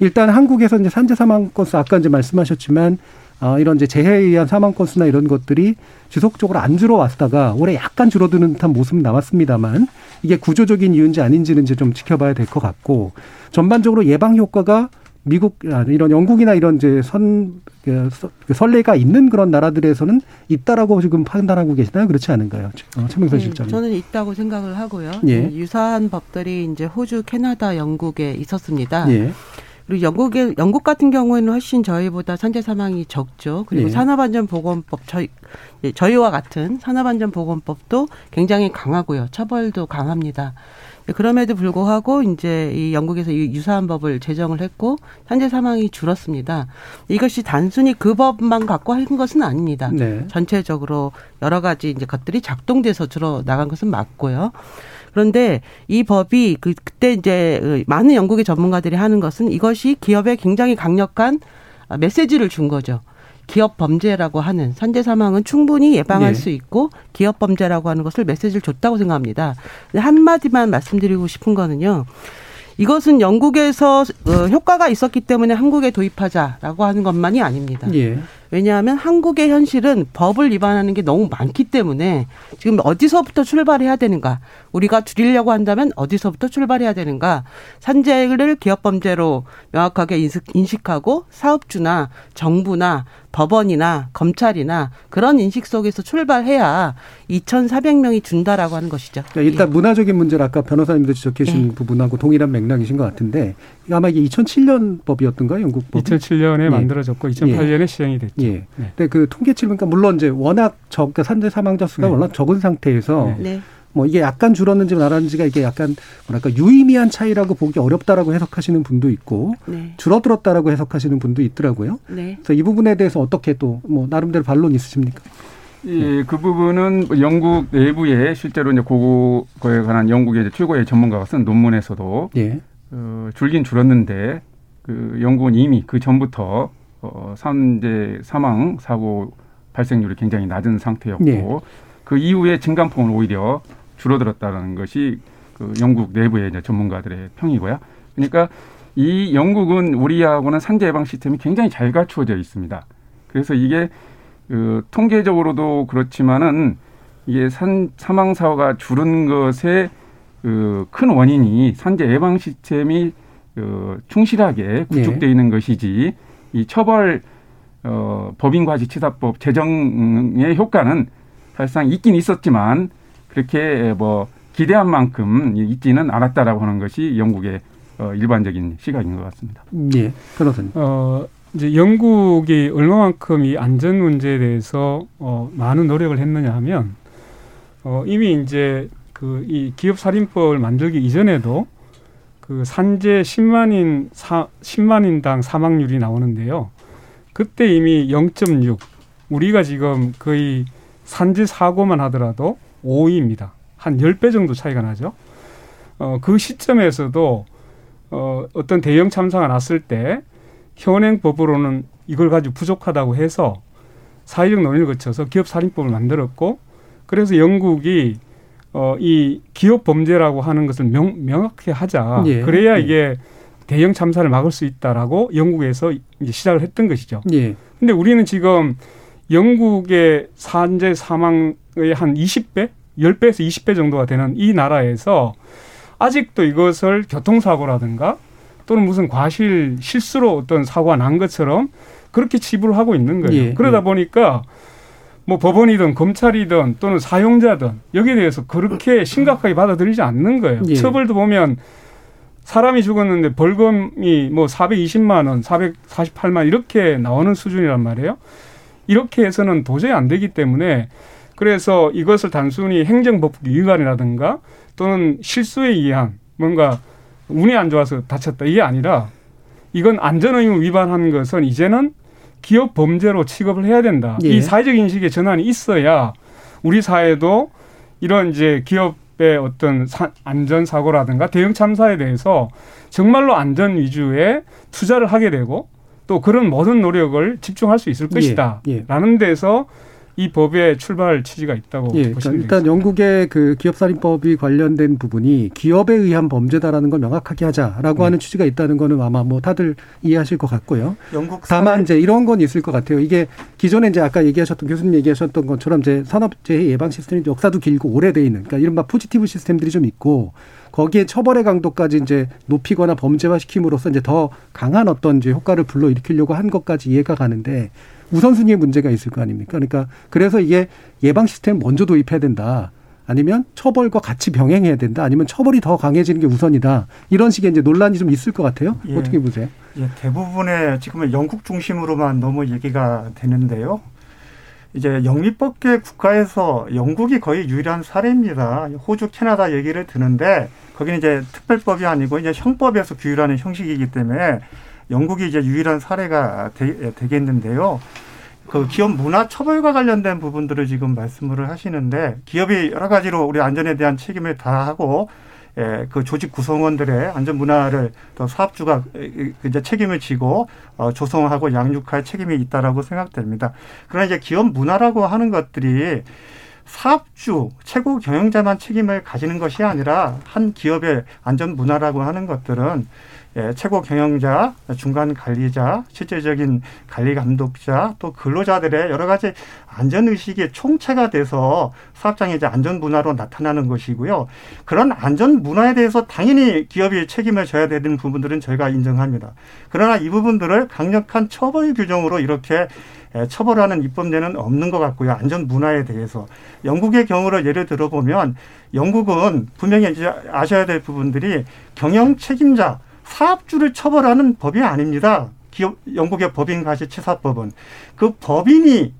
일단 한국에서 이제 산재 사망 건수 아까 이제 말씀하셨지만 어, 이런 이제 재해에 의한 사망 건수나 이런 것들이 지속적으로 안 줄어왔다가 올해 약간 줄어드는 듯한 모습은 나왔습니다만 이게 구조적인 이유인지 아닌지는 이제 좀 지켜봐야 될 것 같고 전반적으로 예방 효과가 미국 아, 이런 영국이나 이런 이제 선 그, 그 선례가 있는 그런 나라들에서는 있다라고 지금 판단하고 계시나요? 그렇지 않은가요? 어, 최명선 네, 실장. 저는 있다고 생각을 하고요. 예. 유사한 법들이 이제 호주, 캐나다, 영국에 있었습니다. 예. 그리고 영국의 영국 같은 경우에는 훨씬 저희보다 산재 사망이 적죠. 그리고 예. 산업안전보건법 저희 예, 저희와 같은 산업안전보건법도 굉장히 강하고요. 처벌도 강합니다. 그럼에도 불구하고 이제 이 영국에서 유사한 법을 제정을 했고 현재 사망이 줄었습니다. 이것이 단순히 그 법만 갖고 한 것은 아닙니다. 네. 전체적으로 여러 가지 이제 것들이 작동돼서 줄어 나간 것은 맞고요. 그런데 이 법이 그 그때 이제 많은 영국의 전문가들이 하는 것은 이것이 기업에 굉장히 강력한 메시지를 준 거죠. 기업 범죄라고 하는 산재 사망은 충분히 예방할 네. 수 있고 기업 범죄라고 하는 것을 메시지를 줬다고 생각합니다. 한 마디만 말씀드리고 싶은 거는요. 이것은 영국에서 어, 효과가 있었기 때문에 한국에 도입하자라고 하는 것만이 아닙니다. 예. 왜냐하면 한국의 현실은 법을 위반하는 게 너무 많기 때문에 지금 어디서부터 출발해야 되는가? 우리가 줄이려고 한다면 어디서부터 출발해야 되는가? 산재를 기업 범죄로 명확하게 인식하고 사업주나 정부나 법원이나 검찰이나 그런 인식 속에서 출발해야 2,400명이 준다라고 하는 것이죠. 그러니까 일단 예. 문화적인 문제를 아까 변호사님도 지적해 주신 예. 부분하고 동일한 맥락이신 것 같은데 아마 이게 2007년 법이었던가요, 영국 법? 2007년에 예. 만들어졌고 2008년에 예. 시행이 됐죠. 예. 네. 근데 그 통계치를 그러니까 물론 이제 워낙 적 그러니까 산재 사망자 수가 네. 워낙 적은 상태에서 네. 네. 뭐 이게 약간 줄었는지 말았는지가 이게 약간 뭐랄까 유의미한 차이라고 보기 어렵다라고 해석하시는 분도 있고 네. 줄어들었다라고 해석하시는 분도 있더라고요. 네. 그래서 이 부분에 대해서 어떻게 또 뭐 나름대로 반론 있으십니까? 예, 그 부분은 영국 내부에 실제로 이제 그거에 관한 영국의 최고의 전문가가 쓴 논문에서도 예. 어, 줄긴 줄었는데 그 영국은 이미 그 전부터 어, 산재 사망 사고 발생률이 굉장히 낮은 상태였고 네. 그 이후에 증감폭은 오히려 줄어들었다는 것이 그 영국 내부의 이제 전문가들의 평이고요. 그러니까 이 영국은 우리하고는 산재 예방 시스템이 굉장히 잘 갖추어져 있습니다. 그래서 이게 그 통계적으로도 그렇지만은 이게 산 사망 사고가 줄은 것의 그큰 원인이 산재 예방 시스템이 그 충실하게 구축돼 네. 있는 것이지 이 처벌 어, 법인과지치사법 제정의 효과는 사실상 있긴 있었지만 그렇게 뭐 기대한 만큼 있지는 않았다라고 하는 것이 영국의 어, 일반적인 시각인 것 같습니다. 예, 변호사님. 어, 이제 영국이 얼마만큼 이 안전 문제에 대해서 어, 많은 노력을 했느냐 하면 어, 이미 이제 그 이 기업 살인법을 만들기 이전에도 그 산재 10만인 사, 10만인당 사망률이 나오는데요. 그때 이미 0.6 우리가 지금 거의 산재 사고만 하더라도 5위입니다. 한 10배 정도 차이가 나죠. 어, 그 시점에서도 어, 어떤 대형 참사가 났을 때 현행법으로는 이걸 가지고 부족하다고 해서 사회적 논의를 거쳐서 기업 살인법을 만들었고 그래서 영국이 어, 이 기업 범죄라고 하는 것을 명, 명확히 하자. 예. 그래야 예. 이게 대형 참사를 막을 수 있다라고 영국에서 이제 시작을 했던 것이죠. 예. 근데 우리는 지금 영국의 산재 사망의 한 20배, 10배에서 20배 정도가 되는 이 나라에서 아직도 이것을 교통사고라든가 또는 무슨 과실 실수로 어떤 사고가 난 것처럼 그렇게 치부를 하고 있는 거예요. 예, 그러다 예. 보니까 뭐 법원이든 검찰이든 또는 사용자든 여기에 대해서 그렇게 심각하게 받아들이지 않는 거예요. 예. 처벌도 보면 사람이 죽었는데 벌금이 뭐 420만 원, 448만 이렇게 나오는 수준이란 말이에요. 이렇게 해서는 도저히 안 되기 때문에 그래서 이것을 단순히 행정법규 위반이라든가 또는 실수에 의한 뭔가 운이 안 좋아서 다쳤다 이게 아니라 이건 안전의무 위반한 것은 이제는 기업 범죄로 취급을 해야 된다. 예. 이 사회적 인식의 전환이 있어야 우리 사회도 이런 이제 기업의 어떤 사, 안전 사고라든가 대형 참사에 대해서 정말로 안전 위주의 투자를 하게 되고 또 그런 모든 노력을 집중할 수 있을 것이다. 예. 예. 라는 데서 이 법의 출발 취지가 있다고 예, 그러니까 보시면 일단 영국의 그 기업살인법이 관련된 부분이 기업에 의한 범죄다라는 걸 명확하게 하자라고 네. 하는 취지가 있다는 거는 아마 뭐 다들 이해하실 것 같고요. 영국 다만 이제 이런 건 있을 것 같아요. 이게 기존에 이제 아까 얘기하셨던 교수님 얘기하셨던 것처럼 이제 산업재해 예방 시스템이 역사도 길고 오래돼 있는 그러니까 이른바 포지티브 시스템들이 좀 있고 거기에 처벌의 강도까지 이제 높이거나 범죄화 시킴으로써 이제 더 강한 어떤 이제 효과를 불러일으키려고 한 것까지 이해가 가는데 우선순위의 문제가 있을 거 아닙니까? 그러니까 그래서 이게 예방 시스템 먼저 도입해야 된다. 아니면 처벌과 같이 병행해야 된다. 아니면 처벌이 더 강해지는 게 우선이다. 이런 식의 이제 논란이 좀 있을 것 같아요. 예. 어떻게 보세요? 예, 대부분의 지금 은 영국 중심으로만 너무 얘기가 되는데요. 이제 영미법계 국가에서 영국이 거의 유일한 사례입니다. 호주, 캐나다 얘기를 드는데 거기는 이제 특별법이 아니고 이제 형법에서 규율하는 형식이기 때문에 영국이 이제 유일한 사례가 되, 되겠는데요. 그 기업 문화 처벌과 관련된 부분들을 지금 말씀을 하시는데 기업이 여러 가지로 우리 안전에 대한 책임을 다하고 예, 그 조직 구성원들의 안전 문화를 또 사업주가 이제 책임을 지고 어, 조성하고 양육할 책임이 있다라고 생각됩니다. 그러나 이제 기업 문화라고 하는 것들이 사업주 최고 경영자만 책임을 가지는 것이 아니라 한 기업의 안전 문화라고 하는 것들은 예, 최고 경영자, 중간 관리자, 실제적인 관리 감독자, 또 근로자들의 여러 가지 안전 의식의 총체가 돼서 사업장의 이제 안전 문화로 나타나는 것이고요. 그런 안전 문화에 대해서 당연히 기업이 책임을 져야 되는 부분들은 저희가 인정합니다. 그러나 이 부분들을 강력한 처벌 규정으로 이렇게 예, 처벌하는 입법례는 없는 것 같고요. 안전 문화에 대해서 영국의 경우를 예를 들어 보면 영국은 분명히 이제 아셔야 될 부분들이 경영 책임자 사업주를 처벌하는 법이 아닙니다. 기업 영국의 법인 가시치사법은 그 법인이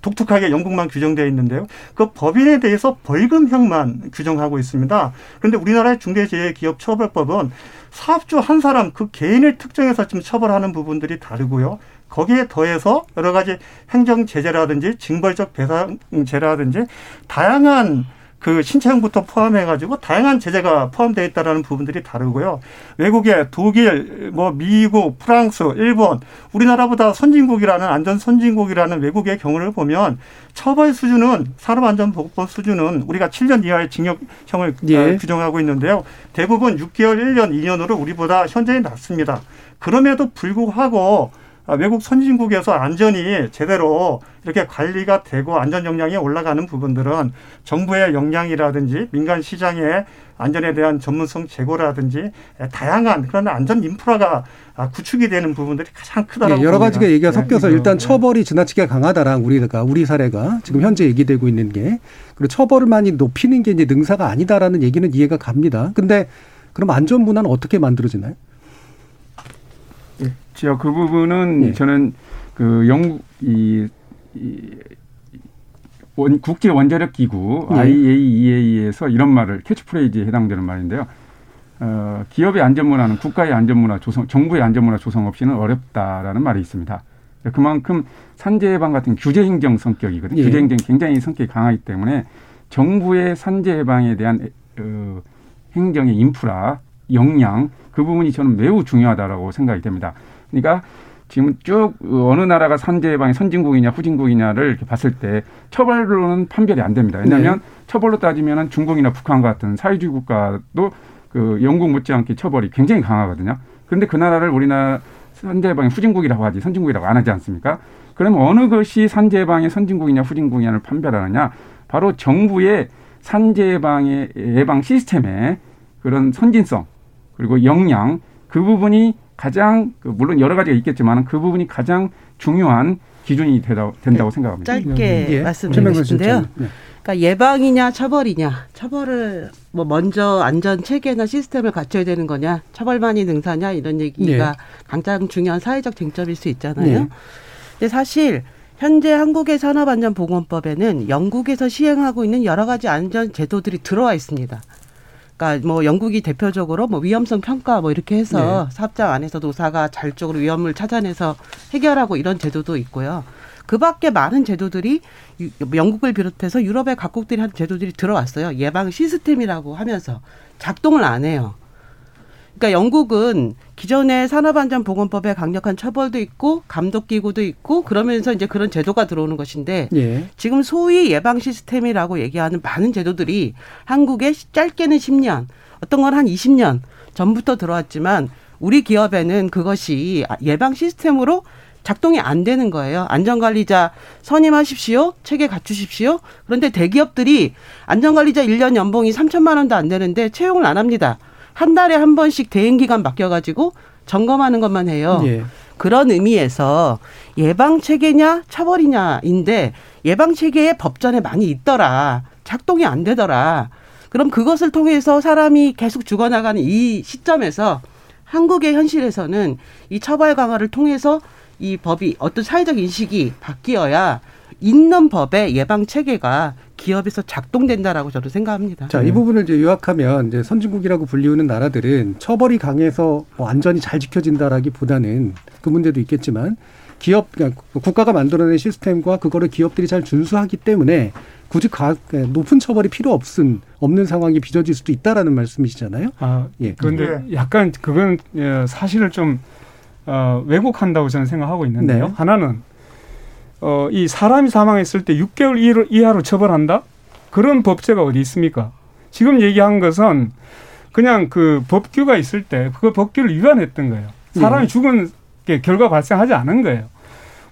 독특하게 영국만 규정되어 있는데요. 그 법인에 대해서 벌금형만 규정하고 있습니다. 그런데 우리나라의 중대재해기업처벌법은 사업주 한 사람 그 개인을 특정해서 지금 처벌하는 부분들이 다르고요. 거기에 더해서 여러 가지 행정 제재라든지 징벌적 배상제라든지 다양한 그 신체형부터 포함해가지고 다양한 제재가 포함되어 있다라는 부분들이 다르고요. 외국의 독일, 뭐 미국, 프랑스, 일본, 우리나라보다 선진국이라는 안전 선진국이라는 외국의 경우를 보면 처벌 수준은 산업안전보건법 수준은 우리가 7년 이하의 징역형을 예. 규정하고 있는데요. 대부분 6개월, 1년, 2년으로 우리보다 현저히 낮습니다. 그럼에도 불구하고 아, 외국 선진국에서 안전이 제대로 이렇게 관리가 되고 안전 역량이 올라가는 부분들은 정부의 역량이라든지 민간 시장의 안전에 대한 전문성 제고라든지 다양한 그런 안전 인프라가 아, 구축이 되는 부분들이 가장 크다라고 네, 여러 가지가 얘기가 네, 섞여서 네, 일단 처벌이 지나치게 강하다랑 우리가 우리 사례가 지금 현재 얘기되고 있는 게 그리고 처벌을 많이 높이는 게 이제 능사가 아니다라는 얘기는 이해가 갑니다. 근데 그럼 안전 문화는 어떻게 만들어지나요? 제가 그 부분은 네. 저는 그 영국 이, 이 원, 국제 원자력 기구 네. IAEA에서 이런 말을 캐치프레이즈에 해당되는 말인데요. 어, 기업의 안전문화는 국가의 안전문화 조성, 정부의 안전문화 조성 없이는 어렵다라는 말이 있습니다. 그만큼 산재 예방 같은 규제 행정 성격이거든요. 예. 규제 행정 굉장히 성격이 강하기 때문에 정부의 산재 예방에 대한 어, 행정의 인프라, 역량 그 부분이 저는 매우 중요하다라고 생각이 됩니다. 그러니까 지금 쭉 어느 나라가 산재 예방의 선진국이냐 후진국이냐를 이렇게 봤을 때 처벌로는 판별이 안 됩니다. 왜냐하면 네. 처벌로 따지면 중국이나 북한 같은 사회주의 국가도 그 영국 못지않게 처벌이 굉장히 강하거든요. 그런데 그 나라를 우리나라 산재 예방의 후진국이라고 하지 선진국이라고 안 하지 않습니까? 그러면 어느 것이 산재 예방의 선진국이냐 후진국이냐를 판별하느냐? 바로 정부의 산재 예방의 예방 시스템의 그런 선진성 그리고 역량 그 부분이 가장 그 물론 여러 가지가 있겠지만 그 부분이 가장 중요한 기준이 되다, 된다고 네. 생각합니다. 짧게 예. 말씀드리고 싶은데요. 네. 그러니까 예방이냐 처벌이냐 처벌을 뭐 먼저 안전 체계나 시스템을 갖춰야 되는 거냐 처벌만이 능사냐 이런 얘기가 네. 가장 중요한 사회적 쟁점일 수 있잖아요. 네. 근데 사실 현재 한국의 산업안전보건법에는 영국에서 시행하고 있는 여러 가지 안전 제도들이 들어와 있습니다. 그러니까 뭐 영국이 대표적으로 뭐 위험성 평가 뭐 이렇게 해서 네. 사업장 안에서 노사가 자율적으로 위험을 찾아내서 해결하고 이런 제도도 있고요. 그 밖에 많은 제도들이 영국을 비롯해서 유럽의 각국들이 한 제도들이 들어왔어요. 예방 시스템이라고 하면서 작동을 안 해요. 그러니까 영국은 기존의 산업안전보건법에 강력한 처벌도 있고 감독기구도 있고 그러면서 이제 그런 제도가 들어오는 것인데 예. 지금 소위 예방 시스템이라고 얘기하는 많은 제도들이 한국에 짧게는 10년, 어떤 건 한 20년 전부터 들어왔지만 우리 기업에는 그것이 예방 시스템으로 작동이 안 되는 거예요. 안전관리자 선임하십시오. 체계 갖추십시오. 그런데 대기업들이 안전관리자 1년 연봉이 3천만 원도 안 되는데 채용을 안 합니다. 한 달에 한 번씩 대행 기간 맡겨 가지고 점검하는 것만 해요. 예. 그런 의미에서 예방 체계냐 처벌이냐인데 예방 체계에 법전에 많이 있더라. 작동이 안 되더라. 그럼 그것을 통해서 사람이 계속 죽어나가는 이 시점에서 한국의 현실에서는 이 처벌 강화를 통해서 이 법이 어떤 사회적 인식이 바뀌어야 있는 법의 예방 체계가 기업에서 작동된다라고 저는 생각합니다. 자, 이 부분을 이제 요약하면 이제 선진국이라고 불리우는 나라들은 처벌이 강해서 뭐 안전이 잘 지켜진다라기보다는 그 문제도 있겠지만 기업 그러니까 국가가 만들어낸 시스템과 그거를 기업들이 잘 준수하기 때문에 굳이 가, 높은 처벌이 필요 없은 없는 상황이 빚어질 수도 있다라는 말씀이시잖아요. 아, 예. 그런데 네. 약간 그건 예, 사실을 좀 어, 왜곡한다고 저는 생각하고 있는데요. 네. 하나는 어, 이 사람이 사망했을 때 6개월 이하로 처벌한다? 그런 법제가 어디 있습니까? 지금 얘기한 것은 그냥 그 법규가 있을 때 그 법규를 위반했던 거예요. 사람이 네. 죽은 게 결과 발생하지 않은 거예요.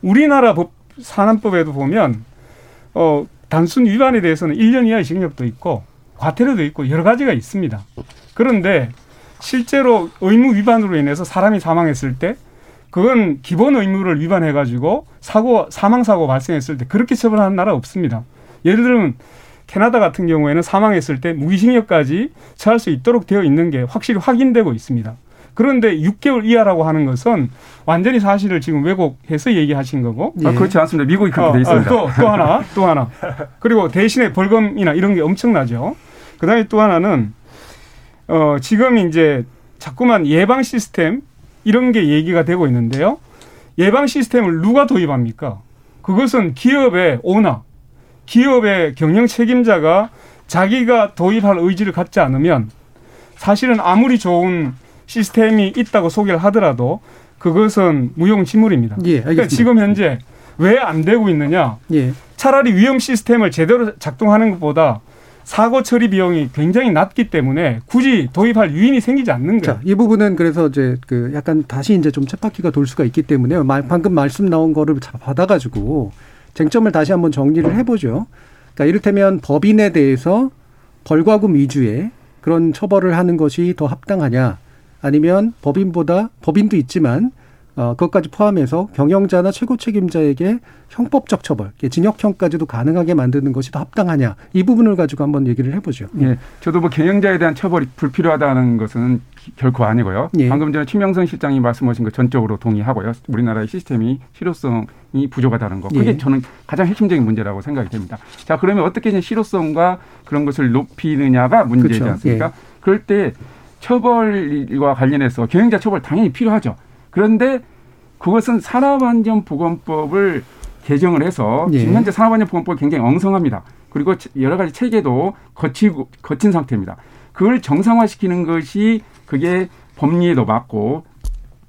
우리나라 법 산안법에도 보면 어 단순 위반에 대해서는 1년 이하의 징역도 있고 과태료도 있고 여러 가지가 있습니다. 그런데 실제로 의무 위반으로 인해서 사람이 사망했을 때 그건 기본 의무를 위반해 가지고 사고 사망 사고 발생했을 때 그렇게 처벌하는 나라 없습니다. 예를 들면 캐나다 같은 경우에는 사망했을 때 무기징역까지 처할 수 있도록 되어 있는 게 확실히 확인되고 있습니다. 그런데 6개월 이하라고 하는 것은 완전히 사실을 지금 왜곡해서 얘기하신 거고. 아, 그렇지 않습니다. 미국이 그렇게 어, 돼 있습니다. 어, 또, 또 하나, 또 하나. 그리고 대신에 벌금이나 이런 게 엄청나죠. 그 다음에 또 하나는 어, 지금 이제 자꾸만 예방 시스템 이런 게 얘기가 되고 있는데요. 예방 시스템을 누가 도입합니까? 그것은 기업의 오너, 기업의 경영 책임자가 자기가 도입할 의지를 갖지 않으면 사실은 아무리 좋은 시스템이 있다고 소개를 하더라도 그것은 무용지물입니다. 예, 그러니까 지금 현재 왜 안 되고 있느냐? 예. 차라리 위험 시스템을 제대로 작동하는 것보다 사고 처리 비용이 굉장히 낮기 때문에 굳이 도입할 유인이 생기지 않는 거예요. 자, 이 부분은 그래서 이제 그 약간 다시 이제 좀 쳇바퀴가 돌 수가 있기 때문에 방금 말씀 나온 거를 받아가지고 쟁점을 다시 한번 정리를 해보죠. 그러니까 이를테면 법인에 대해서 벌과금 위주의 그런 처벌을 하는 것이 더 합당하냐 아니면 법인보다 법인도 있지만 어, 그것까지 포함해서 경영자나 최고 책임자에게 형법적 처벌, 징역형까지도 가능하게 만드는 것이 더 합당하냐 이 부분을 가지고 한번 얘기를 해보죠. 예, 저도 뭐 경영자에 대한 처벌이 불필요하다는 것은 결코 아니고요. 예. 방금 전에 최명선 실장이 말씀하신 것 전적으로 동의하고요. 우리나라의 시스템이 실효성이 부족하다는 거, 그게 예. 저는 가장 핵심적인 문제라고 생각이 됩니다. 자, 그러면 어떻게 이제 실효성과 그런 것을 높이느냐가 문제지 그렇죠. 않습니까? 예. 그럴 때 처벌과 관련해서 경영자 처벌 당연히 필요하죠. 그런데 그것은 산업안전보건법을 개정을 해서 예. 지금 현재 산업안전보건법이 굉장히 엉성합니다. 그리고 여러 가지 체계도 거치고 거친 상태입니다. 그걸 정상화시키는 것이 그게 법리에도 맞고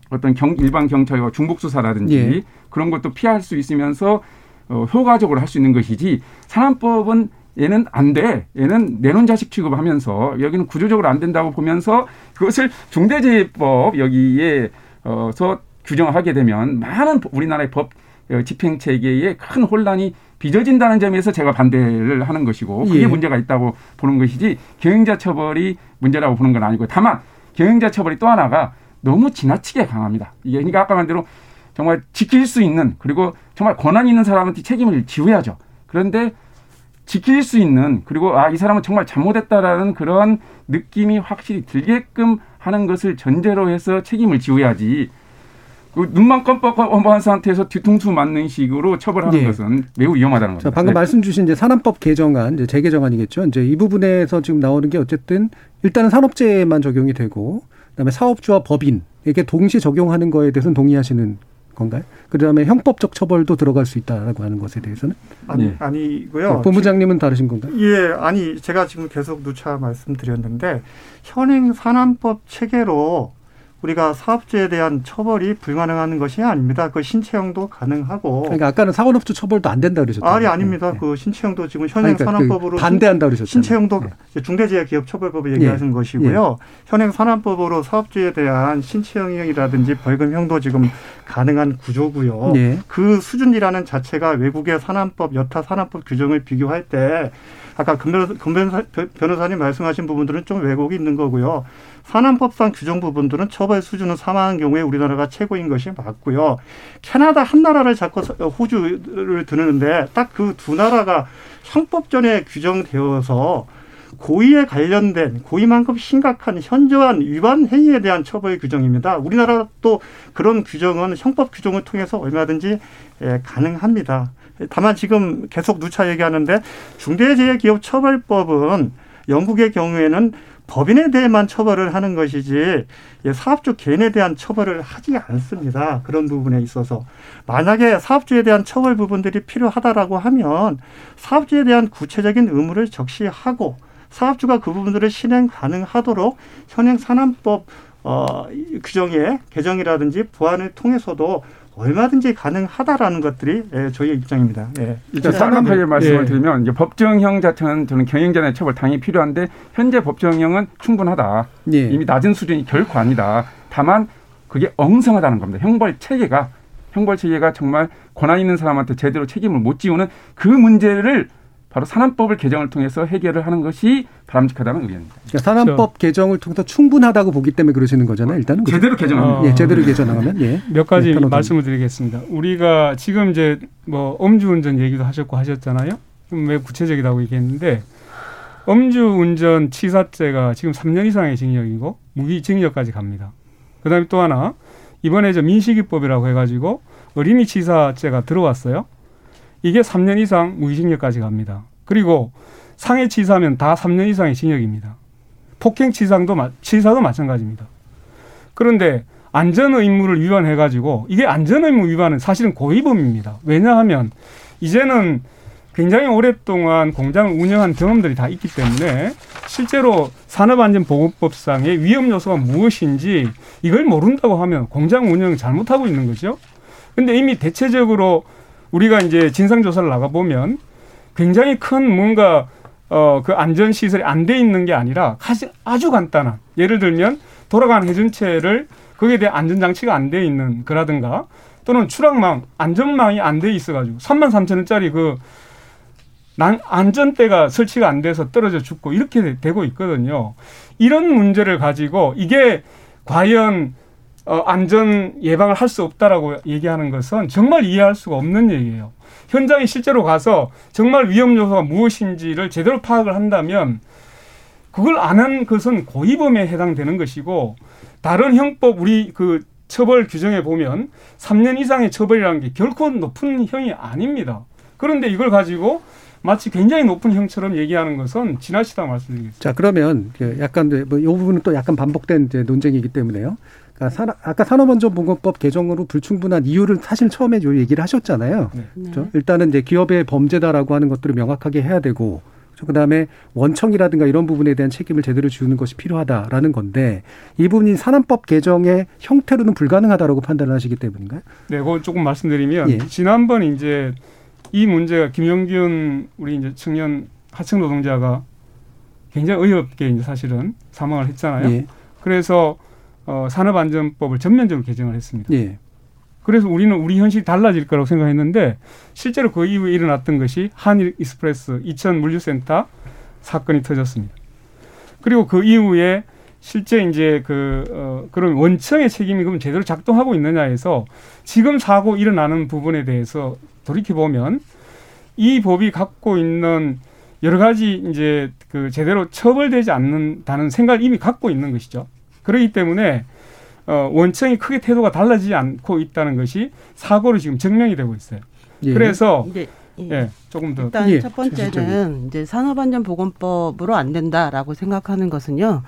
어떤 경, 일반 경찰과 중복 수사라든지 예. 그런 것도 피할 수 있으면서 어, 효과적으로 할 수 있는 것이지 산업법은 얘는 안 돼. 얘는 내놓은 자식 취급하면서 여기는 구조적으로 안 된다고 보면서 그것을 중대재해법 여기에 어서 규정하게 되면 많은 우리나라의 법 어, 집행 체계에 큰 혼란이 빚어진다는 점에서 제가 반대를 하는 것이고 그게 예. 문제가 있다고 보는 것이지 경영자 처벌이 문제라고 보는 건 아니고 다만 경영자 처벌이 또 하나가 너무 지나치게 강합니다. 이게 그러니까 아까 말 대로 정말 지킬 수 있는 그리고 정말 권한 있는 사람한테 책임을 지어야죠. 그런데 지킬 수 있는 그리고 아 이 사람은 정말 잘못했다라는 그런 느낌이 확실히 들게끔 하는 것을 전제로 해서 책임을 지어야지 그 눈만 껌뻑껌뻑한 상태에서 뒤통수 맞는 식으로 처벌하는 예. 것은 매우 위험하다는 거죠. 방금 네. 말씀 주신 이제 산업법 개정안, 이제 재개정안이겠죠. 이제 이 부분에서 지금 나오는 게 어쨌든 일단은 산업재해만 적용이 되고 그다음에 사업주와 법인에게 동시 적용하는 거에 대해서는 동의하시는 건가요? 그다음에 형법적 처벌도 들어갈 수 있다라고 하는 것에 대해서는 아니 네. 아니고요. 본부장님은 다르신 건가요? 예, 아니 제가 지금 계속 누차 말씀드렸는데 현행 산안법 체계로 우리가 사업주에 대한 처벌이 불가능한 것이 아닙니다. 그 신체형도 가능하고. 그러니까 아까는 사원업주 처벌도 안 된다 그러셨잖아요. 아니 아닙니다. 네. 그 신체형도 지금 현행 그러니까 산업법으로 그 반대한다 그러셨잖아요. 신체형도 네. 중대재해기업처벌법을 얘기하시는 네. 것이고요. 현행 산업법으로 사업주에 대한 신체형이라든지 벌금형도 지금 가능한 구조고요. 그 수준이라는 자체가 외국의 산업법 여타 산업법 규정을 비교할 때 아까 금변사, 변호사님 말씀하신 부분들은 좀 왜곡이 있는 거고요. 산안법상 규정 부분들은 처벌 수준은 사망한 경우에 우리나라가 최고인 것이 맞고요. 캐나다 한 나라를 잡고 호주를 드는데 딱 그 두 나라가 형법전에 규정되어서 고의에 관련된 고의만큼 심각한 현저한 위반 행위에 대한 처벌 규정입니다. 우리나라도 그런 규정은 형법 규정을 통해서 얼마든지 예, 가능합니다. 다만 지금 계속 누차 얘기하는데 중대재해기업처벌법은 영국의 경우에는 법인에 대해만 처벌을 하는 것이지 사업주 개인에 대한 처벌을 하지 않습니다. 그런 부분에 있어서 만약에 사업주에 대한 처벌 부분들이 필요하다라고 하면 사업주에 대한 구체적인 의무를 적시하고 사업주가 그 부분들을 실행 가능하도록 현행 산안법 어, 규정의 개정이라든지 보완을 통해서도 얼마든지 가능하다라는 것들이 예, 저희의 입장입니다. 예. 일단 산업하게 말씀을 예. 드리면 이제 법정형 자체는 저는 경영자의 처벌 당연히 필요한데 현재 법정형은 충분하다. 예. 이미 낮은 수준이 결코 아니다. 다만 그게 엉성하다는 겁니다. 형벌 체계가 형벌 체계가 정말 권한 있는 사람한테 제대로 책임을 못 지우는 그 문제를 바로 산안법을 개정을 통해서 해결을 하는 것이 바람직하다는 의견입니다. 그러니까 산안법 그렇죠. 개정을 통해서 충분하다고 보기 때문에 그러시는 거잖아요. 일단은 제대로 개정하면 어, 예, 제대로 개정하면 예. 몇 가지 네, 말씀을 드리겠습니다. 우리가 지금 이제 뭐 음주운전 얘기도 하셨고 하셨잖아요. 좀왜 구체적이라고 얘기했는데 음주운전 치사죄가 지금 3년 이상의 징역이고 무기징역까지 갑니다. 그다음에 또 하나 이번에 저 민식이법이라고 해가지고 어린이 치사죄가 들어왔어요. 이게 3년 이상 무기징역까지 갑니다. 그리고 상해 치사면 다 3년 이상의 징역입니다. 폭행 치상도 치사도 마찬가지입니다. 그런데 안전 의무를 위반해 가지고 이게 안전 의무 위반은 사실은 고의범입니다. 왜냐하면 이제는 굉장히 오랫동안 공장을 운영한 경험들이 다 있기 때문에 실제로 산업안전보건법상의 위험 요소가 무엇인지 이걸 모른다고 하면 공장 운영을 잘못하고 있는 거죠. 근데 이미 대체적으로 우리가 이제 진상조사를 나가보면 굉장히 큰 뭔가 어, 그 안전시설이 안 돼 있는 게 아니라 아주 간단한 예를 들면 돌아가는 회전체를 거기에 대한 안전장치가 안 돼 있는 거라든가 또는 추락망, 안전망이 안 돼 있어가지고 3만 3천 원짜리 그 난, 안전대가 설치가 안 돼서 떨어져 죽고 이렇게 되고 있거든요. 이런 문제를 가지고 이게 과연 어, 안전 예방을 할 수 없다라고 얘기하는 것은 정말 이해할 수가 없는 얘기예요. 현장에 실제로 가서 정말 위험 요소가 무엇인지를 제대로 파악을 한다면 그걸 안 한 것은 고의범에 해당되는 것이고 다른 형법 우리 그 처벌 규정에 보면 3년 이상의 처벌이라는 게 결코 높은 형이 아닙니다. 그런데 이걸 가지고 마치 굉장히 높은 형처럼 얘기하는 것은 지나치다 말씀드리겠습니다. 자, 그러면 약간 뭐이 부분은 또 약간 반복된 논쟁이기 때문에요. 그러니까 아까 산업안전보건법 개정으로 불충분한 이유를 사실 처음에 요 얘기를 하셨잖아요. 네. 그렇죠? 일단은 이제 기업의 범죄다라고 하는 것들을 명확하게 해야 되고 그렇죠? 그다음에 원청이라든가 이런 부분에 대한 책임을 제대로 지우는 것이 필요하다라는 건데 이 부분이 산업법 개정의 형태로는 불가능하다라고 판단을 하시기 때문인가요? 네, 그걸 조금 말씀드리면 예. 지난번 이제 이 문제가 김용균 우리 이제 청년 하청 노동자가 굉장히 어이없게 이제 사실은 사망을 했잖아요. 예. 그래서 어, 산업안전법을 전면적으로 개정을 했습니다. 예. 그래서 우리는 우리 현실이 달라질 거라고 생각했는데 실제로 그 이후에 일어났던 것이 한익스프레스 이천 물류센터 사건이 터졌습니다. 그리고 그 이후에 실제 이제 그 어, 그런 원청의 책임이 그럼 제대로 작동하고 있느냐에서 지금 사고 일어나는 부분에 대해서 돌이켜 보면 이 법이 갖고 있는 여러 가지 이제 그 제대로 처벌되지 않는다는 생각을 이미 갖고 있는 것이죠. 그렇기 때문에 어, 원청이 크게 태도가 달라지지 않고 있다는 것이 사고로 지금 증명이 되고 있어요. 예. 그래서 예. 예. 조금 더 일단 예. 첫 번째는 이제 산업안전보건법으로 안 된다라고 생각하는 것은요.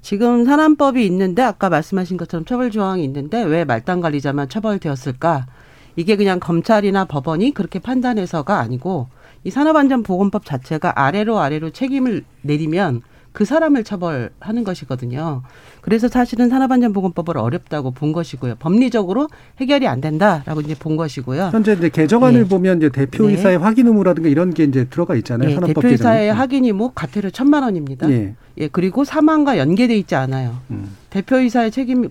지금 산안법이 있는데 아까 말씀하신 것처럼 처벌 조항이 있는데 왜 말단 관리자만 처벌되었을까? 이게 그냥 검찰이나 법원이 그렇게 판단해서가 아니고 이 산업안전보건법 자체가 아래로 아래로 책임을 내리면 그 사람을 처벌하는 것이거든요. 그래서 사실은 산업안전보건법을 어렵다고 본 것이고요. 법리적으로 해결이 안 된다라고 이제 본 것이고요. 현재 이제 개정안을 네. 보면 이제 대표이사의 네. 확인 의무라든가 이런 게 이제 들어가 있잖아요. 네. 대표이사의 개정에. 확인 의무 과태료 천만 원입니다. 예. 예. 그리고 사망과 연계돼 있지 않아요. 음. 대표이사의 책임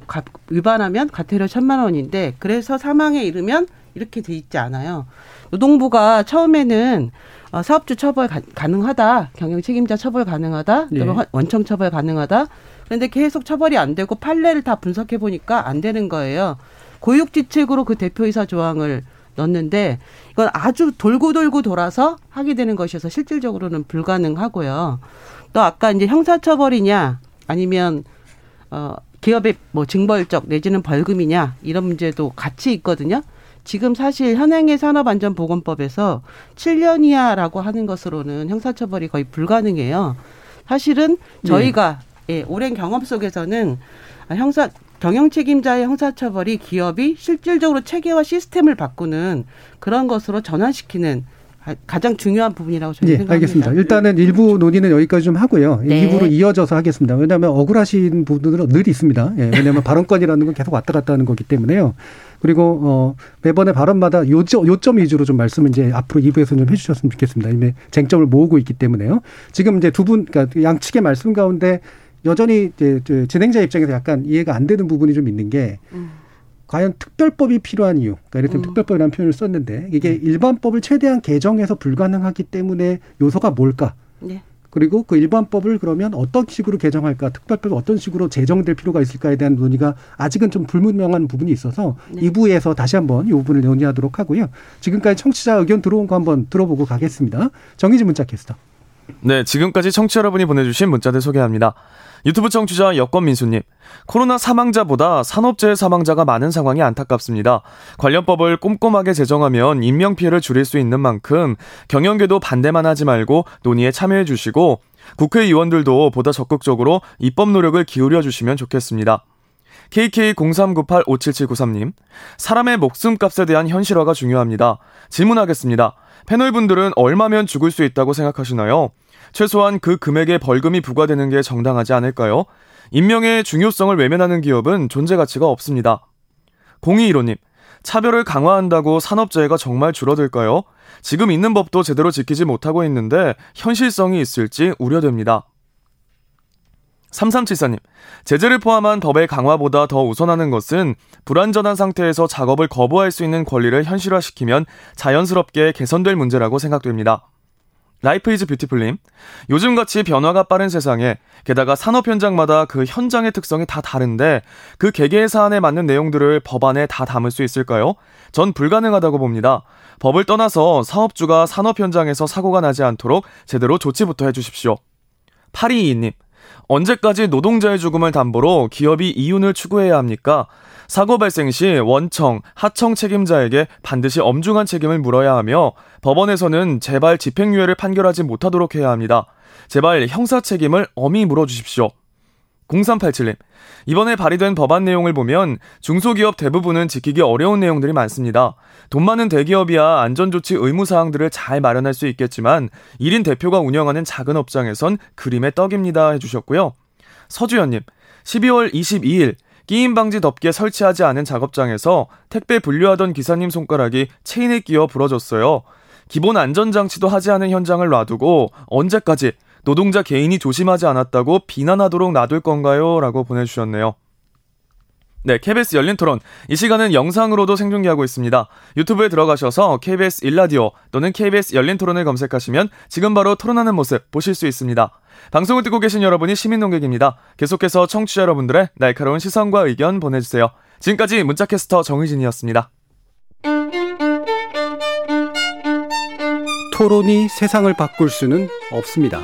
위반하면 과태료 천만 원인데 그래서 사망에 이르면 이렇게 돼 있지 않아요. 노동부가 처음에는 어, 사업주 처벌 가, 능하다 경영 책임자 처벌 가능하다, 예. 원청 처벌 가능하다. 그런데 계속 처벌이 안 되고 판례를 다 분석해 보니까 안 되는 거예요. 고육지책으로 그 대표이사 조항을 넣는데 이건 아주 돌고 돌고 돌아서 하게 되는 것이어서 실질적으로는 불가능하고요. 또 아까 이제 형사처벌이냐 아니면 어 기업의 뭐 징벌적 내지는 벌금이냐 이런 문제도 같이 있거든요. 지금 사실 현행의 산업안전보건법에서 7년 이하라고 하는 것으로는 형사처벌이 거의 불가능해요. 사실은 저희가 네. 예, 오랜 경험 속에서는 형사 경영 책임자의 형사처벌이 기업이 실질적으로 체계와 시스템을 바꾸는 그런 것으로 전환시키는 가장 중요한 부분이라고 저는 네, 생각합니다. 알겠습니다. 일단은 일부 논의는 여기까지 좀 하고요. 네. 2부로 이어져서 하겠습니다. 왜냐하면 억울하신 부분들은 늘 있습니다. 예, 왜냐하면 발언권이라는 건 계속 왔다 갔다 하는 거기 때문에요. 그리고 어 매번의 발언마다 요점 요점 위주로 좀 말씀을 이제 앞으로 2부에서 좀 해주셨으면 좋겠습니다. 이미 쟁점을 모으고 있기 때문에요. 지금 이제 두 분 그러니까 양측의 말씀 가운데 여전히 이제 진행자 입장에서 약간 이해가 안 되는 부분이 좀 있는 게. 음. 과연 특별법이 필요한 이유, 그러니까 예를 들면 음. 특별법이라는 표현을 썼는데 이게 네. 일반법을 최대한 개정해서 불가능하기 때문에 요소가 뭘까? 네. 그리고 그 일반법을 그러면 어떤 식으로 개정할까, 특별법이 어떤 식으로 제정될 필요가 있을까에 대한 논의가 아직은 좀 불분명한 부분이 있어서 네. 2부에서 다시 한번 이 부분을 논의하도록 하고요. 지금까지 청취자 의견 들어온 거 한번 들어보고 가겠습니다. 정희진 문자 캐스터. 네, 지금까지 청취자 여러분이 보내주신 문자들 소개합니다. 유튜브 청취자 여권민수님, 코로나 사망자보다 산업재해 사망자가 많은 상황이 안타깝습니다. 관련법을 꼼꼼하게 제정하면 인명피해를 줄일 수 있는 만큼 경영계도 반대만 하지 말고 논의에 참여해 주시고 국회의원들도 보다 적극적으로 입법 노력을 기울여 주시면 좋겠습니다. KK0398-57793님, 사람의 목숨값에 대한 현실화가 중요합니다. 질문하겠습니다. 패널분들은 얼마면 죽을 수 있다고 생각하시나요? 최소한 그 금액의 벌금이 부과되는 게 정당하지 않을까요? 인명의 중요성을 외면하는 기업은 존재 가치가 없습니다. 0215님, 처벌을 강화한다고 산업재해가 정말 줄어들까요? 지금 있는 법도 제대로 지키지 못하고 있는데 현실성이 있을지 우려됩니다. 3374님, 제재를 포함한 법의 강화보다 더 우선하는 것은 불안전한 상태에서 작업을 거부할 수 있는 권리를 현실화시키면 자연스럽게 개선될 문제라고 생각됩니다. Life is beautiful님. 요즘같이 변화가 빠른 세상에 게다가 산업 현장마다 그 현장의 특성이 다 다른데 그 개개의 사안에 맞는 내용들을 법안에 다 담을 수 있을까요? 전 불가능하다고 봅니다. 법을 떠나서 사업주가 산업 현장에서 사고가 나지 않도록 제대로 조치부터 해주십시오. 8222님. 언제까지 노동자의 죽음을 담보로 기업이 이윤을 추구해야 합니까? 사고 발생 시 원청, 하청 책임자에게 반드시 엄중한 책임을 물어야 하며 법원에서는 제발 집행유예를 판결하지 못하도록 해야 합니다. 제발 형사 책임을 엄히 물어주십시오. 0387님, 이번에 발의된 법안 내용을 보면 중소기업 대부분은 지키기 어려운 내용들이 많습니다. 돈 많은 대기업이야 안전조치 의무사항들을 잘 마련할 수 있겠지만 1인 대표가 운영하는 작은 업장에선 그림의 떡입니다 해주셨고요. 서주연님, 12월 22일 끼임 방지 덮개 설치하지 않은 작업장에서 택배 분류하던 기사님 손가락이 체인에 끼어 부러졌어요. 기본 안전장치도 하지 않은 현장을 놔두고 언제까지 노동자 개인이 조심하지 않았다고 비난하도록 놔둘 건가요? 라고 보내주셨네요. 네, KBS 열린 토론. 이 시간은 영상으로도 생중계하고 있습니다. 유튜브에 들어가셔서 KBS 일라디오 또는 KBS 열린 토론을 검색하시면 지금 바로 토론하는 모습 보실 수 있습니다. 방송을 듣고 계신 여러분이 시민 농객입니다. 계속해서 청취자 여러분들의 날카로운 시선과 의견 보내주세요. 지금까지 문자캐스터 정의진이었습니다. 토론이 세상을 바꿀 수는 없습니다.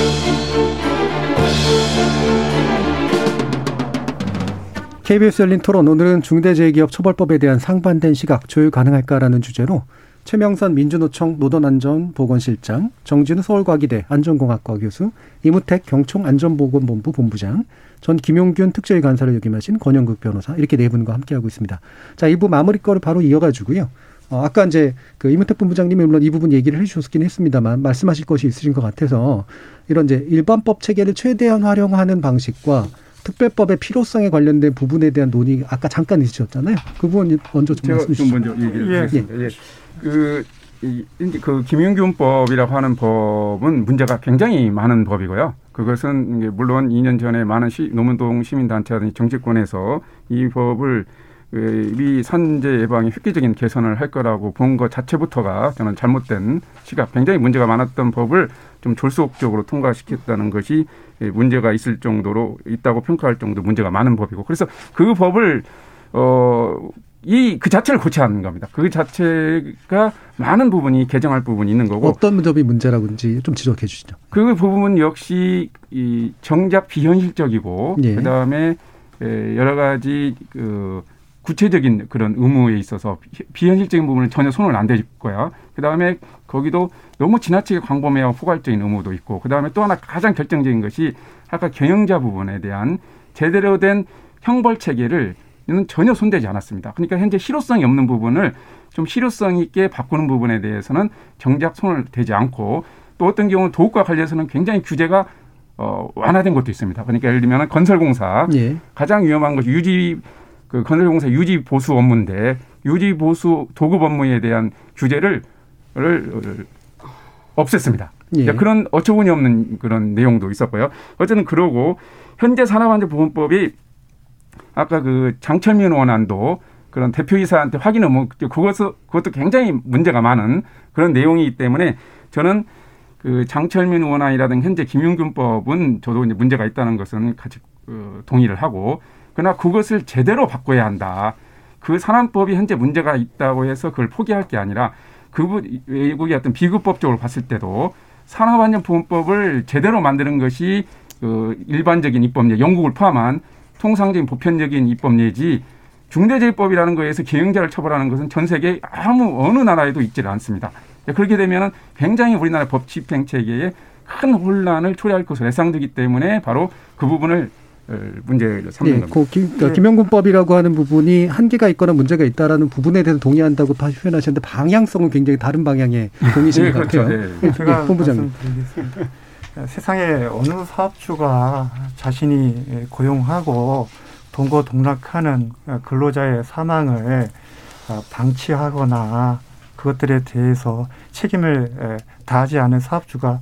KBS 열린 토론 오늘은 중대재해기업 처벌법에 대한 상반된 시각 조율 가능할까라는 주제로 최명선 민주노총 노동안전보건실장, 정진우 서울과기대 안전공학과 교수, 이무택 경총안전보건본부 본부장, 전 김용균 특조위 간사를 역임하신 권영국 변호사 이렇게 네 분과 함께하고 있습니다. 자, 1부 마무리 거를 바로 이어가지고요. 어, 아까 이제 그 이무택 본부장님이 물론 이 부분 얘기를 해주셨긴 했습니다만 말씀하실 것이 있으신 것 같아서 이런 이제 일반법 체계를 최대한 활용하는 방식과 특별법의 필요성에 관련된 부분에 대한 논의 아까 잠깐 있으셨잖아요. 그 부분 먼저 좀 말씀해 주시죠. 먼저 얘기하겠습니다. 예. 예. 그, 이, 그 김윤균법이라고 하는 법은 문제가 굉장히 많은 법이고요. 그것은 물론 2년 전에 많은 시, 노문동 시민단체라든지 정치권에서 이 법을 이 산재 예방에 획기적인 개선을 할 거라고 본 것 자체부터가 저는 잘못된 시각, 굉장히 문제가 많았던 법을 좀 졸속적으로 통과시켰다는 것이 문제가 있을 정도로 있다고 평가할 정도 문제가 많은 법이고 그래서 그 법을 어 이 그 자체를 고쳐야 하는 겁니다. 그 자체가 많은 부분이 개정할 부분이 있는 거고 어떤 점이 문제라고인지 좀 지적해 주시죠. 그 부분 역시 이 정작 비현실적이고 예. 그다음에 여러 가지 그 구체적인 그런 의무에 있어서 비현실적인 부분을 전혀 손을 안댈 거야. 그 다음에 거기도 너무 지나치게 광범위하고 포괄적인 의무도 있고, 그 다음에 또 하나 가장 결정적인 것이 아까 경영자 부분에 대한 제대로 된 형벌 체계를 전혀 손대지 않았습니다. 그러니까 현재 실효성이 없는 부분을 좀 실효성 있게 바꾸는 부분에 대해서는 정작 손을 대지 않고 또 어떤 경우는 도읍과 관련해서는 굉장히 규제가 어, 완화된 것도 있습니다. 그러니까 예를 들면 건설공사 예. 가장 위험한 것이 유지 그 건설공사 유지 보수 업무인데 유지 보수 도급 업무에 대한 규제를 없앴습니다. 예. 그런 어처구니 없는 그런 내용도 있었고요. 어쨌든 그러고 현재 산업안전보건법이 아까 그 장철민 원안도 그런 대표이사한테 확인 의무 그것은 그것도 굉장히 문제가 많은 그런 내용이기 때문에 저는 그 장철민 원안이라든지 현재 김용균법은 저도 이제 문제가 있다는 것은 같이 어, 동의를 하고 그러나 그것을 제대로 바꿔야 한다. 그 산안법이 현재 문제가 있다고 해서 그걸 포기할 게 아니라 그 외국의 어떤 비급법적으로 봤을 때도 산업안전보건법을 제대로 만드는 것이 그 일반적인 입법례, 영국을 포함한 통상적인 보편적인 입법례지 중대재해법이라는 거에서 기행자를 처벌하는 것은 전 세계 아무 어느 나라에도 있지를 않습니다. 그렇게 되면 굉장히 우리나라 법 집행 체계에 큰 혼란을 초래할 것으로 예상되기 때문에 바로 그 부분을 문제를 삼는 네, 겁니다. 그 김, 그러니까. 김영군법이라고 하는 부분이 한계가 있거나 문제가 있다라는 부분에 대해서 동의한다고 표현하셨는데 방향성은 굉장히 다른 방향의 동의신 네, 것 그렇죠. 같아요. 네. 네. 제가 본부장님. 세상에 어느 사업주가 자신이 고용하고 동고동락하는 근로자의 사망을 방치하거나 그것들에 대해서 책임을 다하지 않은 사업주가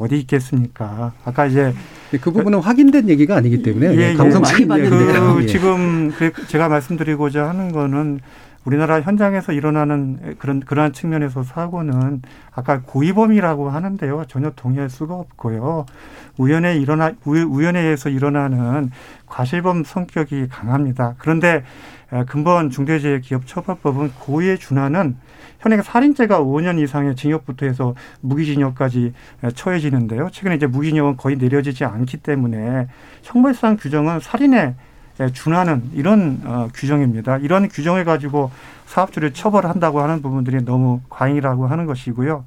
어디 있겠습니까? 아까 이제 그 부분은 확인된 얘기가 아니기 때문에 예, 감성적인 예. 그 지금 그 제가 말씀드리고자 하는 거는 우리나라 현장에서 일어나는 그런 그러한 측면에서 사고는 아까 고의범이라고 하는데요 전혀 동의할 수가 없고요 우연에 일어나 우연에 의해서 일어나는 과실범 성격이 강합니다. 그런데 근본 중대재해기업처벌법은 고의에 준하는 현행 살인죄가 5년 이상의 징역부터 해서 무기징역까지 처해지는데요. 최근에 이제 무기징역은 거의 내려지지 않기 때문에 형벌상 규정은 살인에 준하는 이런 어, 규정입니다. 이런 규정을 가지고 사업주를 처벌한다고 하는 부분들이 너무 과잉이라고 하는 것이고요.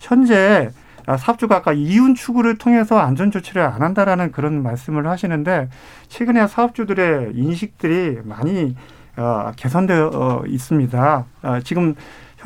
현재 사업주가 아까 이윤 추구를 통해서 안전 조치를 안 한다라는 그런 말씀을 하시는데 최근에 사업주들의 인식들이 많이 어, 개선되어 있습니다. 어, 지금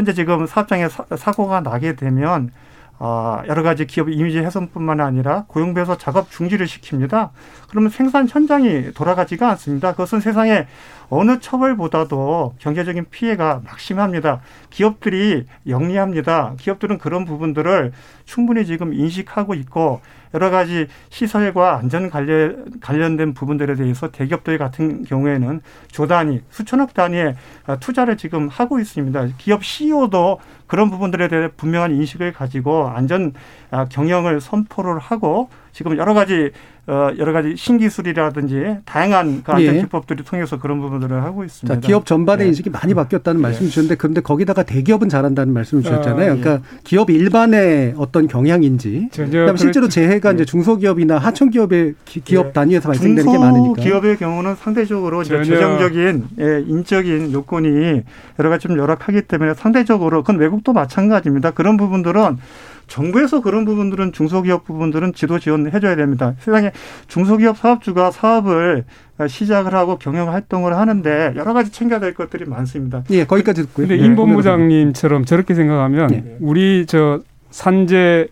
현재 지금 사업장에 사, 고가 나게 되면 어, 여러 가지 기업 이미지 훼손뿐만 아니라 고용 배서 작업 중지를 시킵니다. 그러면 생산 현장이 돌아가지가 않습니다. 그것은 세상에 어느 처벌보다도 경제적인 피해가 막심합니다. 기업들이 영리합니다. 기업들은 그런 부분들을 충분히 지금 인식하고 있고 여러 가지 시설과 안전 관련, 관련된 부분들에 대해서 대기업들 같은 경우에는 조 단위, 수천억 단위의 투자를 지금 하고 있습니다. 기업 CEO도 그런 부분들에 대해 분명한 인식을 가지고 안전 아, 경영을 선포를 하고 지금 여러 가지 어 여러 가지 신기술이라든지 다양한 그 안전 예. 기법들을 통해서 그런 부분들을 하고 있습니다. 자, 기업 전반의 네. 인식이 많이 바뀌었다는 네. 말씀 주셨는데 그런데 거기다가 대기업은 잘한다는 말씀을 주셨잖아요. 아, 예. 그러니까 기업 일반의 어떤 경향인지 그다음 실제로 재해 가 네. 이제 중소기업이나 하청기업의 기업 네. 단위에서 발생되는 게 많으니까. 기업의 경우는 상대적으로 이제 재정적인 예, 인적인 요건이 여러 가지 좀 열악하기 때문에 상대적으로 그건 외국도 마찬가지입니다. 그런 부분들은 정부에서 그런 부분들은 중소기업 부분들은 지도 지원해 줘야 됩니다. 세상에 중소기업 사업주가 사업을 시작을 하고 경영 활동을 하는데 여러 가지 챙겨야 될 것들이 많습니다. 예, 거기까지 듣고요. 근데 네, 임 본부장님처럼 저렇게 생각하면 네. 우리 저 산재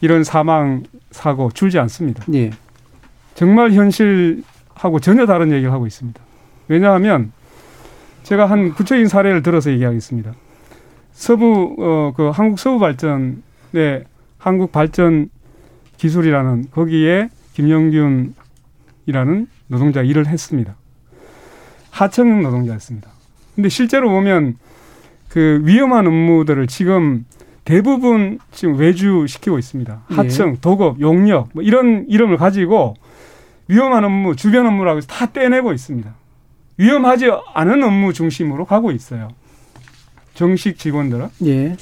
이런 사망 사고 줄지 않습니다. 예. 정말 현실하고 전혀 다른 얘기를 하고 있습니다. 왜냐하면 제가 한 구체적인 사례를 들어서 얘기하겠습니다. 서부 어 그 한국 서부 발전 네, 한국 발전 기술이라는 거기에 김영균이라는 노동자 일을 했습니다. 하청 노동자였습니다. 근데 실제로 보면 그 위험한 업무들을 지금 대부분 지금 외주시키고 있습니다. 예. 하청, 네. 도급, 용역 뭐 이런 이름을 가지고 위험한 업무, 주변 업무라고 해서 다 떼내고 있습니다. 위험하지 않은 업무 중심으로 가고 있어요. 정식 직원들은. 예.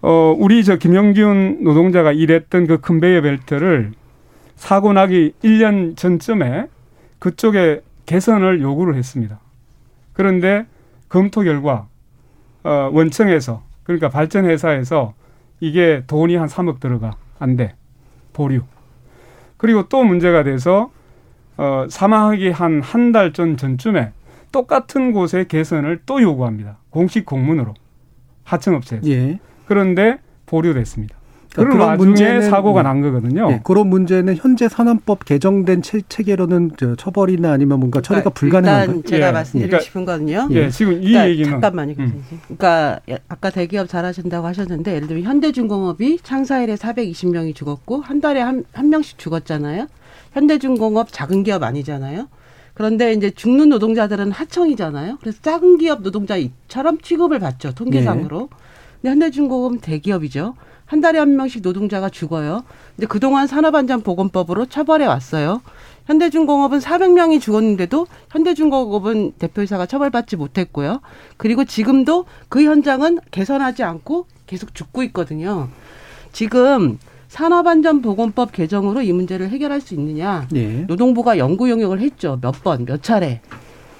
어, 우리 저 김영균 노동자가 일했던 그 컨베이어 벨트를 사고 나기 1년 전쯤에 그쪽에 개선을 요구를 했습니다. 그런데 검토 결과 어, 원청에서 그러니까 발전 회사에서 이게 돈이 한 3억 들어가 안 돼. 보류. 그리고 또 문제가 돼서 어, 사망하기 한 한 달 전 전쯤에 똑같은 곳에 개선을 또 요구합니다. 공식 공문으로 하청업체에서. 예. 그런데 보류됐습니다. 그러니까 그런 문제 사고가 난 거거든요. 네, 그런 문제는 현재 산업법 개정된 체, 계로는 처벌이나 아니면 뭔가 처리가 그러니까 불가능한 일단 제가 예. 말씀드리고 그러니까, 싶은 거는요. 예, 지금 이 그러니까 얘기는 잠깐만요. 음. 그러니까 아까 대기업 잘하신다고 하셨는데 예를 들면 현대중공업이 창사일에 420명이 죽었고 한 달에 한, 한 명씩 죽었잖아요. 현대중공업 작은 기업 아니잖아요. 그런데 이제 죽는 노동자들은 하청이잖아요. 그래서 작은 기업 노동자처럼 취급을 받죠. 통계상으로. 네. 근데 현대중공업은 대기업이죠. 한 달에 한 명씩 노동자가 죽어요. 근데 그동안 산업안전보건법으로 처벌해 왔어요. 현대중공업은 400명이 죽었는데도 현대중공업은 대표이사가 처벌받지 못했고요. 그리고 지금도 그 현장은 개선하지 않고 계속 죽고 있거든요. 지금 산업안전보건법 개정으로 이 문제를 해결할 수 있느냐? 네. 노동부가 연구 용역을 했죠. 몇 번, 몇 차례.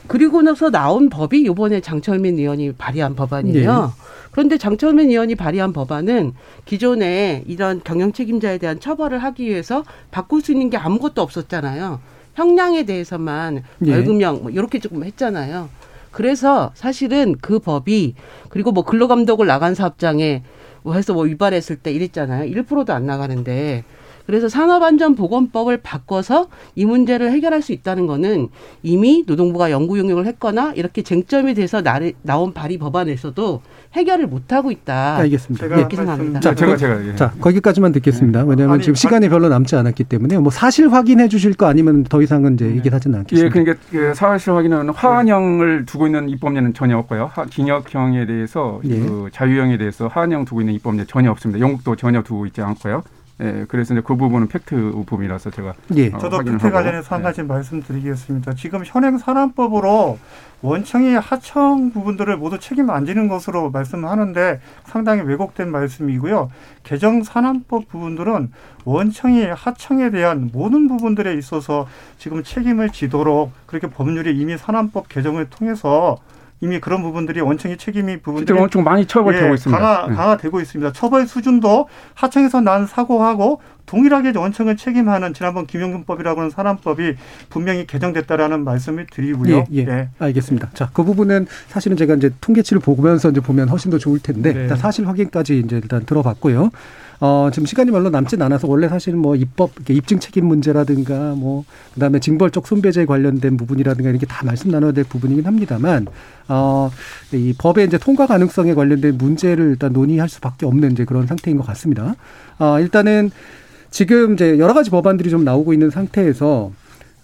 그리고 나서 나온 법이 이번에 장철민 의원이 발의한 법안이에요. 네. 그런데 장철민 의원이 발의한 법안은 기존에 이런 경영 책임자에 대한 처벌을 하기 위해서 바꿀 수 있는 게 아무것도 없었잖아요. 형량에 대해서만 예. 벌금형 뭐 이렇게 조금 했잖아요. 그래서 사실은 그 법이 그리고 뭐 근로감독을 나간 사업장에 뭐 해서 뭐 위반했을 때 이랬잖아요. 1%도 안 나가는데 그래서 산업안전보건법을 바꿔서 이 문제를 해결할 수 있다는 거는 이미 노동부가 연구 용역을 했거나 이렇게 쟁점이 돼서 나온 발의 법안에서도 해결을 못 하고 있다. 알겠습니다. 이렇게 생각합니다. 자, 제가 제가 예. 자 거기까지만 듣겠습니다. 네. 왜냐하면 아니, 지금 시간이 별로 남지 않았기 때문에 뭐 사실 확인해 주실 거 아니면 더 이상은 이제 네. 얘기하지는 않겠습니다. 예, 그러니까 그 사실 확인은 화환형을 두고 있는 입법례는 전혀 없고요. 징역형에 대해서 예. 그 자유형에 대해서 화환형 두고 있는 입법례 전혀 없습니다. 영국도 전혀 두고 있지 않고요. 예, 그래서 이제 그 부분은 팩트 부분이라서 제가 예. 어, 저도 팩트 관련해서 한 가지 예. 말씀드리겠습니다. 지금 현행 산안법으로 원청이 하청 부분들을 모두 책임 안 지는 것으로 말씀하는데 상당히 왜곡된 말씀이고요. 개정 산안법 부분들은 원청이 하청에 대한 모든 부분들에 있어서 지금 책임을 지도록 그렇게 법률이 이미 산안법 개정을 통해서 이미 그런 부분들이 원청의 책임이 부분들이 엄청 많이 처벌되고 예, 있습니다. 강화, 네. 강화되고 있습니다. 처벌 수준도 하청에서 난 사고하고 동일하게 원청을 책임하는 지난번 김용균법이라고 하는 산안법이 분명히 개정됐다라는 말씀을 드리고요. 예, 예. 예. 알겠습니다. 자, 그 부분은 사실은 제가 이제 통계치를 보면서 이제 보면 훨씬 더 좋을 텐데 네. 일단 사실 확인까지 이제 일단 들어봤고요. 어, 지금 시간이 별로 남진 않아서 원래 사실은 뭐 입법, 입증 책임 문제라든가 뭐 그다음에 징벌적 손배제 관련된 부분이라든가 이렇게 다 말씀 나눠야 될 부분이긴 합니다만 어, 이 법의 이제 통과 가능성에 관련된 문제를 일단 논의할 수밖에 없는 이제 그런 상태인 것 같습니다. 어, 일단은 지금 이제 여러 가지 법안들이 좀 나오고 있는 상태에서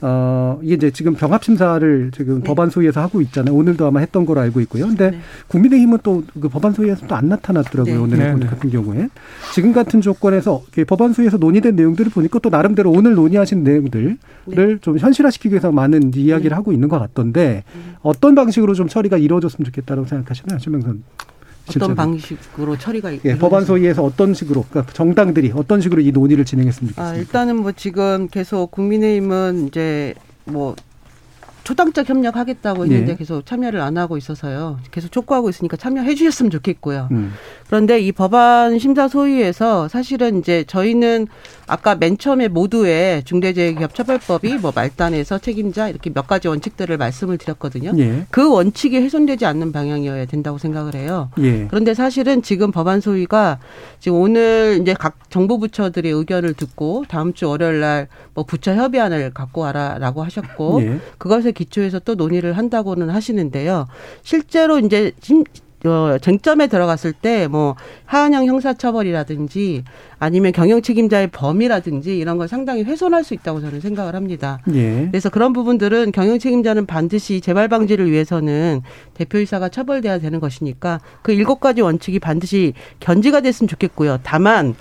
어, 이게 이제 지금 병합 심사를 지금 네. 법안 소위에서 하고 있잖아요. 오늘도 아마 했던 걸로 알고 있고요. 근데 네. 국민의힘은 또 그 법안 소위에서 또 안 나타났더라고요. 네. 오늘 네. 네. 같은 경우에. 지금 같은 조건에서 법안 소위에서 논의된 내용들을 보니까 또 나름대로 오늘 논의하신 내용들을 네. 좀 현실화시키기 위해서 많은 이야기를 네. 하고 있는 것 같던데 어떤 방식으로 좀 처리가 이루어졌으면 좋겠다고 생각하시나요? 최명선 어떤 방식으로 처리가 예, 법안 소위에서 어떤 식으로 그러니까 정당들이 어떤 식으로 이 논의를 진행했습니까? 아, 일단은 뭐 지금 계속 국민의힘은 이제 뭐 초당적 협력하겠다고 했는데 네. 계속 참여를 안 하고 있어서요. 계속 촉구하고 있으니까 참여해 주셨으면 좋겠고요. 음. 그런데 이 법안 심사 소위에서 사실은 이제 저희는 아까 맨 처음에 모두의 중대재해기업처벌법이 뭐 말단에서 책임자 이렇게 몇 가지 원칙들을 말씀을 드렸거든요. 예. 그 원칙이 훼손되지 않는 방향이어야 된다고 생각을 해요. 예. 그런데 사실은 지금 법안 소위가 지금 오늘 이제 각 정부 부처들의 의견을 듣고 다음 주 월요일 날 뭐 부처 협의안을 갖고 와라라고 하셨고 예. 그것에 기초해서 또 논의를 한다고는 하시는데요. 실제로 이제 어, 쟁점에 들어갔을 때 뭐 하한형 형사처벌이라든지 아니면 경영 책임자의 범위라든지 이런 걸 상당히 훼손할 수 있다고 저는 생각을 합니다. 예. 그래서 그런 부분들은 경영 책임자는 반드시 재발 방지를 위해서는 대표이사가 처벌돼야 되는 것이니까 그 일곱 가지 원칙이 반드시 견지가 됐으면 좋겠고요. 다만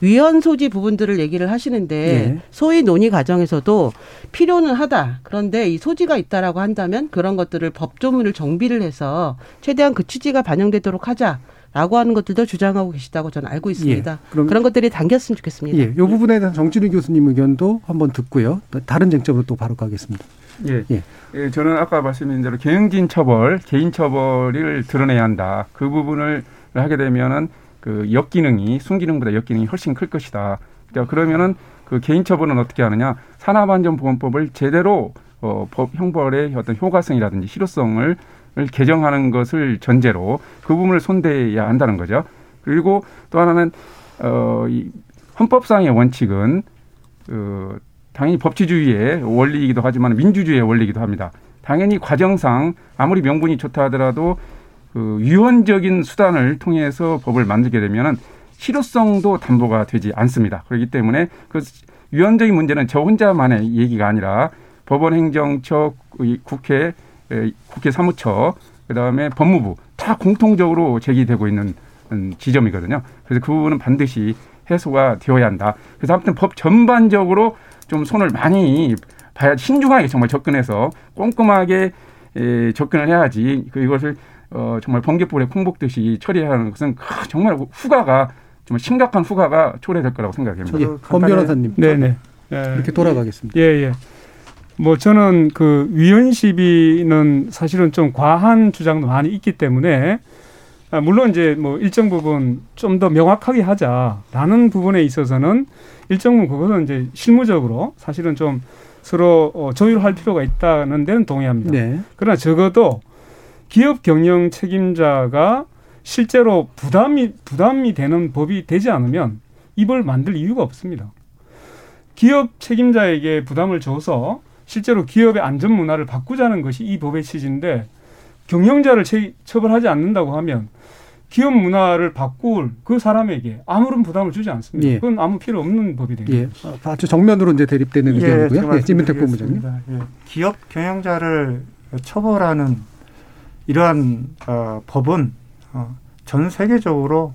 위헌 소지 부분들을 얘기를 하시는데 예. 소위 논의 과정에서도 필요는 하다. 그런데 이 소지가 있다라고 한다면 그런 것들을 법조문을 정비를 해서 최대한 그 취지가 반영되도록 하자. 라고 하는 것들도 주장하고 계시다고 저는 알고 있습니다. 예, 그런 것들이 당겼으면 좋겠습니다. 예, 이 부분에 대한 정진우 교수님 의견도 한번 듣고요. 다른 쟁점으로 또 바로 가겠습니다. 예. 예. 예. 저는 아까 말씀드린 대로 경영진 처벌, 개인 처벌을 드러내야 한다. 그 부분을 하게 되면은 그 역기능이 순기능보다 역기능이 훨씬 클 것이다. 그러니까 그러면은 그 개인 처벌은 어떻게 하느냐? 산업안전보건법을 제대로 어, 법 형벌의 어떤 효과성이라든지 실효성을 개정하는 것을 전제로 그 부분을 손대야 한다는 거죠. 그리고 또 하나는 어, 이 헌법상의 원칙은 그 당연히 법치주의의 원리이기도 하지만 민주주의의 원리이기도 합니다. 당연히 과정상 아무리 명분이 좋다 하더라도 그 유언적인 수단을 통해서 법을 만들게 되면은 실효성도 담보가 되지 않습니다. 그렇기 때문에 그 유언적인 문제는 저 혼자만의 얘기가 아니라 법원 행정처 국회 국회 사무처 그다음에 법무부 다 공통적으로 제기되고 있는 지점이거든요. 그래서 그 부분은 반드시 해소가 되어야 한다. 그래서 아무튼 법 전반적으로 좀 손을 많이 봐야 신중하게 정말 접근해서 꼼꼼하게 접근을 해야지 그 이것을 어, 정말 번개불에 콩복듯이 처리하는 것은 정말 후가가 정말 심각한 후가가 초래될 거라고 생각합니다. 예, 권 변호사님. 네네. 이렇게 돌아가겠습니다. 예, 예. 뭐 저는 그 위헌 시비는 사실은 좀 과한 주장도 많이 있기 때문에 아, 물론 이제 뭐 일정 부분 좀 더 명확하게 하자라는 부분에 있어서는 일정 부분 그것은 이제 실무적으로 사실은 좀 서로 어, 조율할 필요가 있다는 데는 동의합니다. 네. 그러나 적어도 기업 경영 책임자가 실제로 부담이 부담이 되는 법이 되지 않으면 이걸 만들 이유가 없습니다. 기업 책임자에게 부담을 줘서 실제로 기업의 안전 문화를 바꾸자는 것이 이 법의 취지인데 경영자를 처벌하지 않는다고 하면 기업 문화를 바꿀 그 사람에게 아무런 부담을 주지 않습니다. 예. 그건 아무 필요 없는 법이 되니다 예. 아주 정면으로 이제 대립되는 예, 의견이고요. 예, 찐민택 본부장님. 예. 기업 경영자를 처벌하는 이러한 어, 법은 어, 전 세계적으로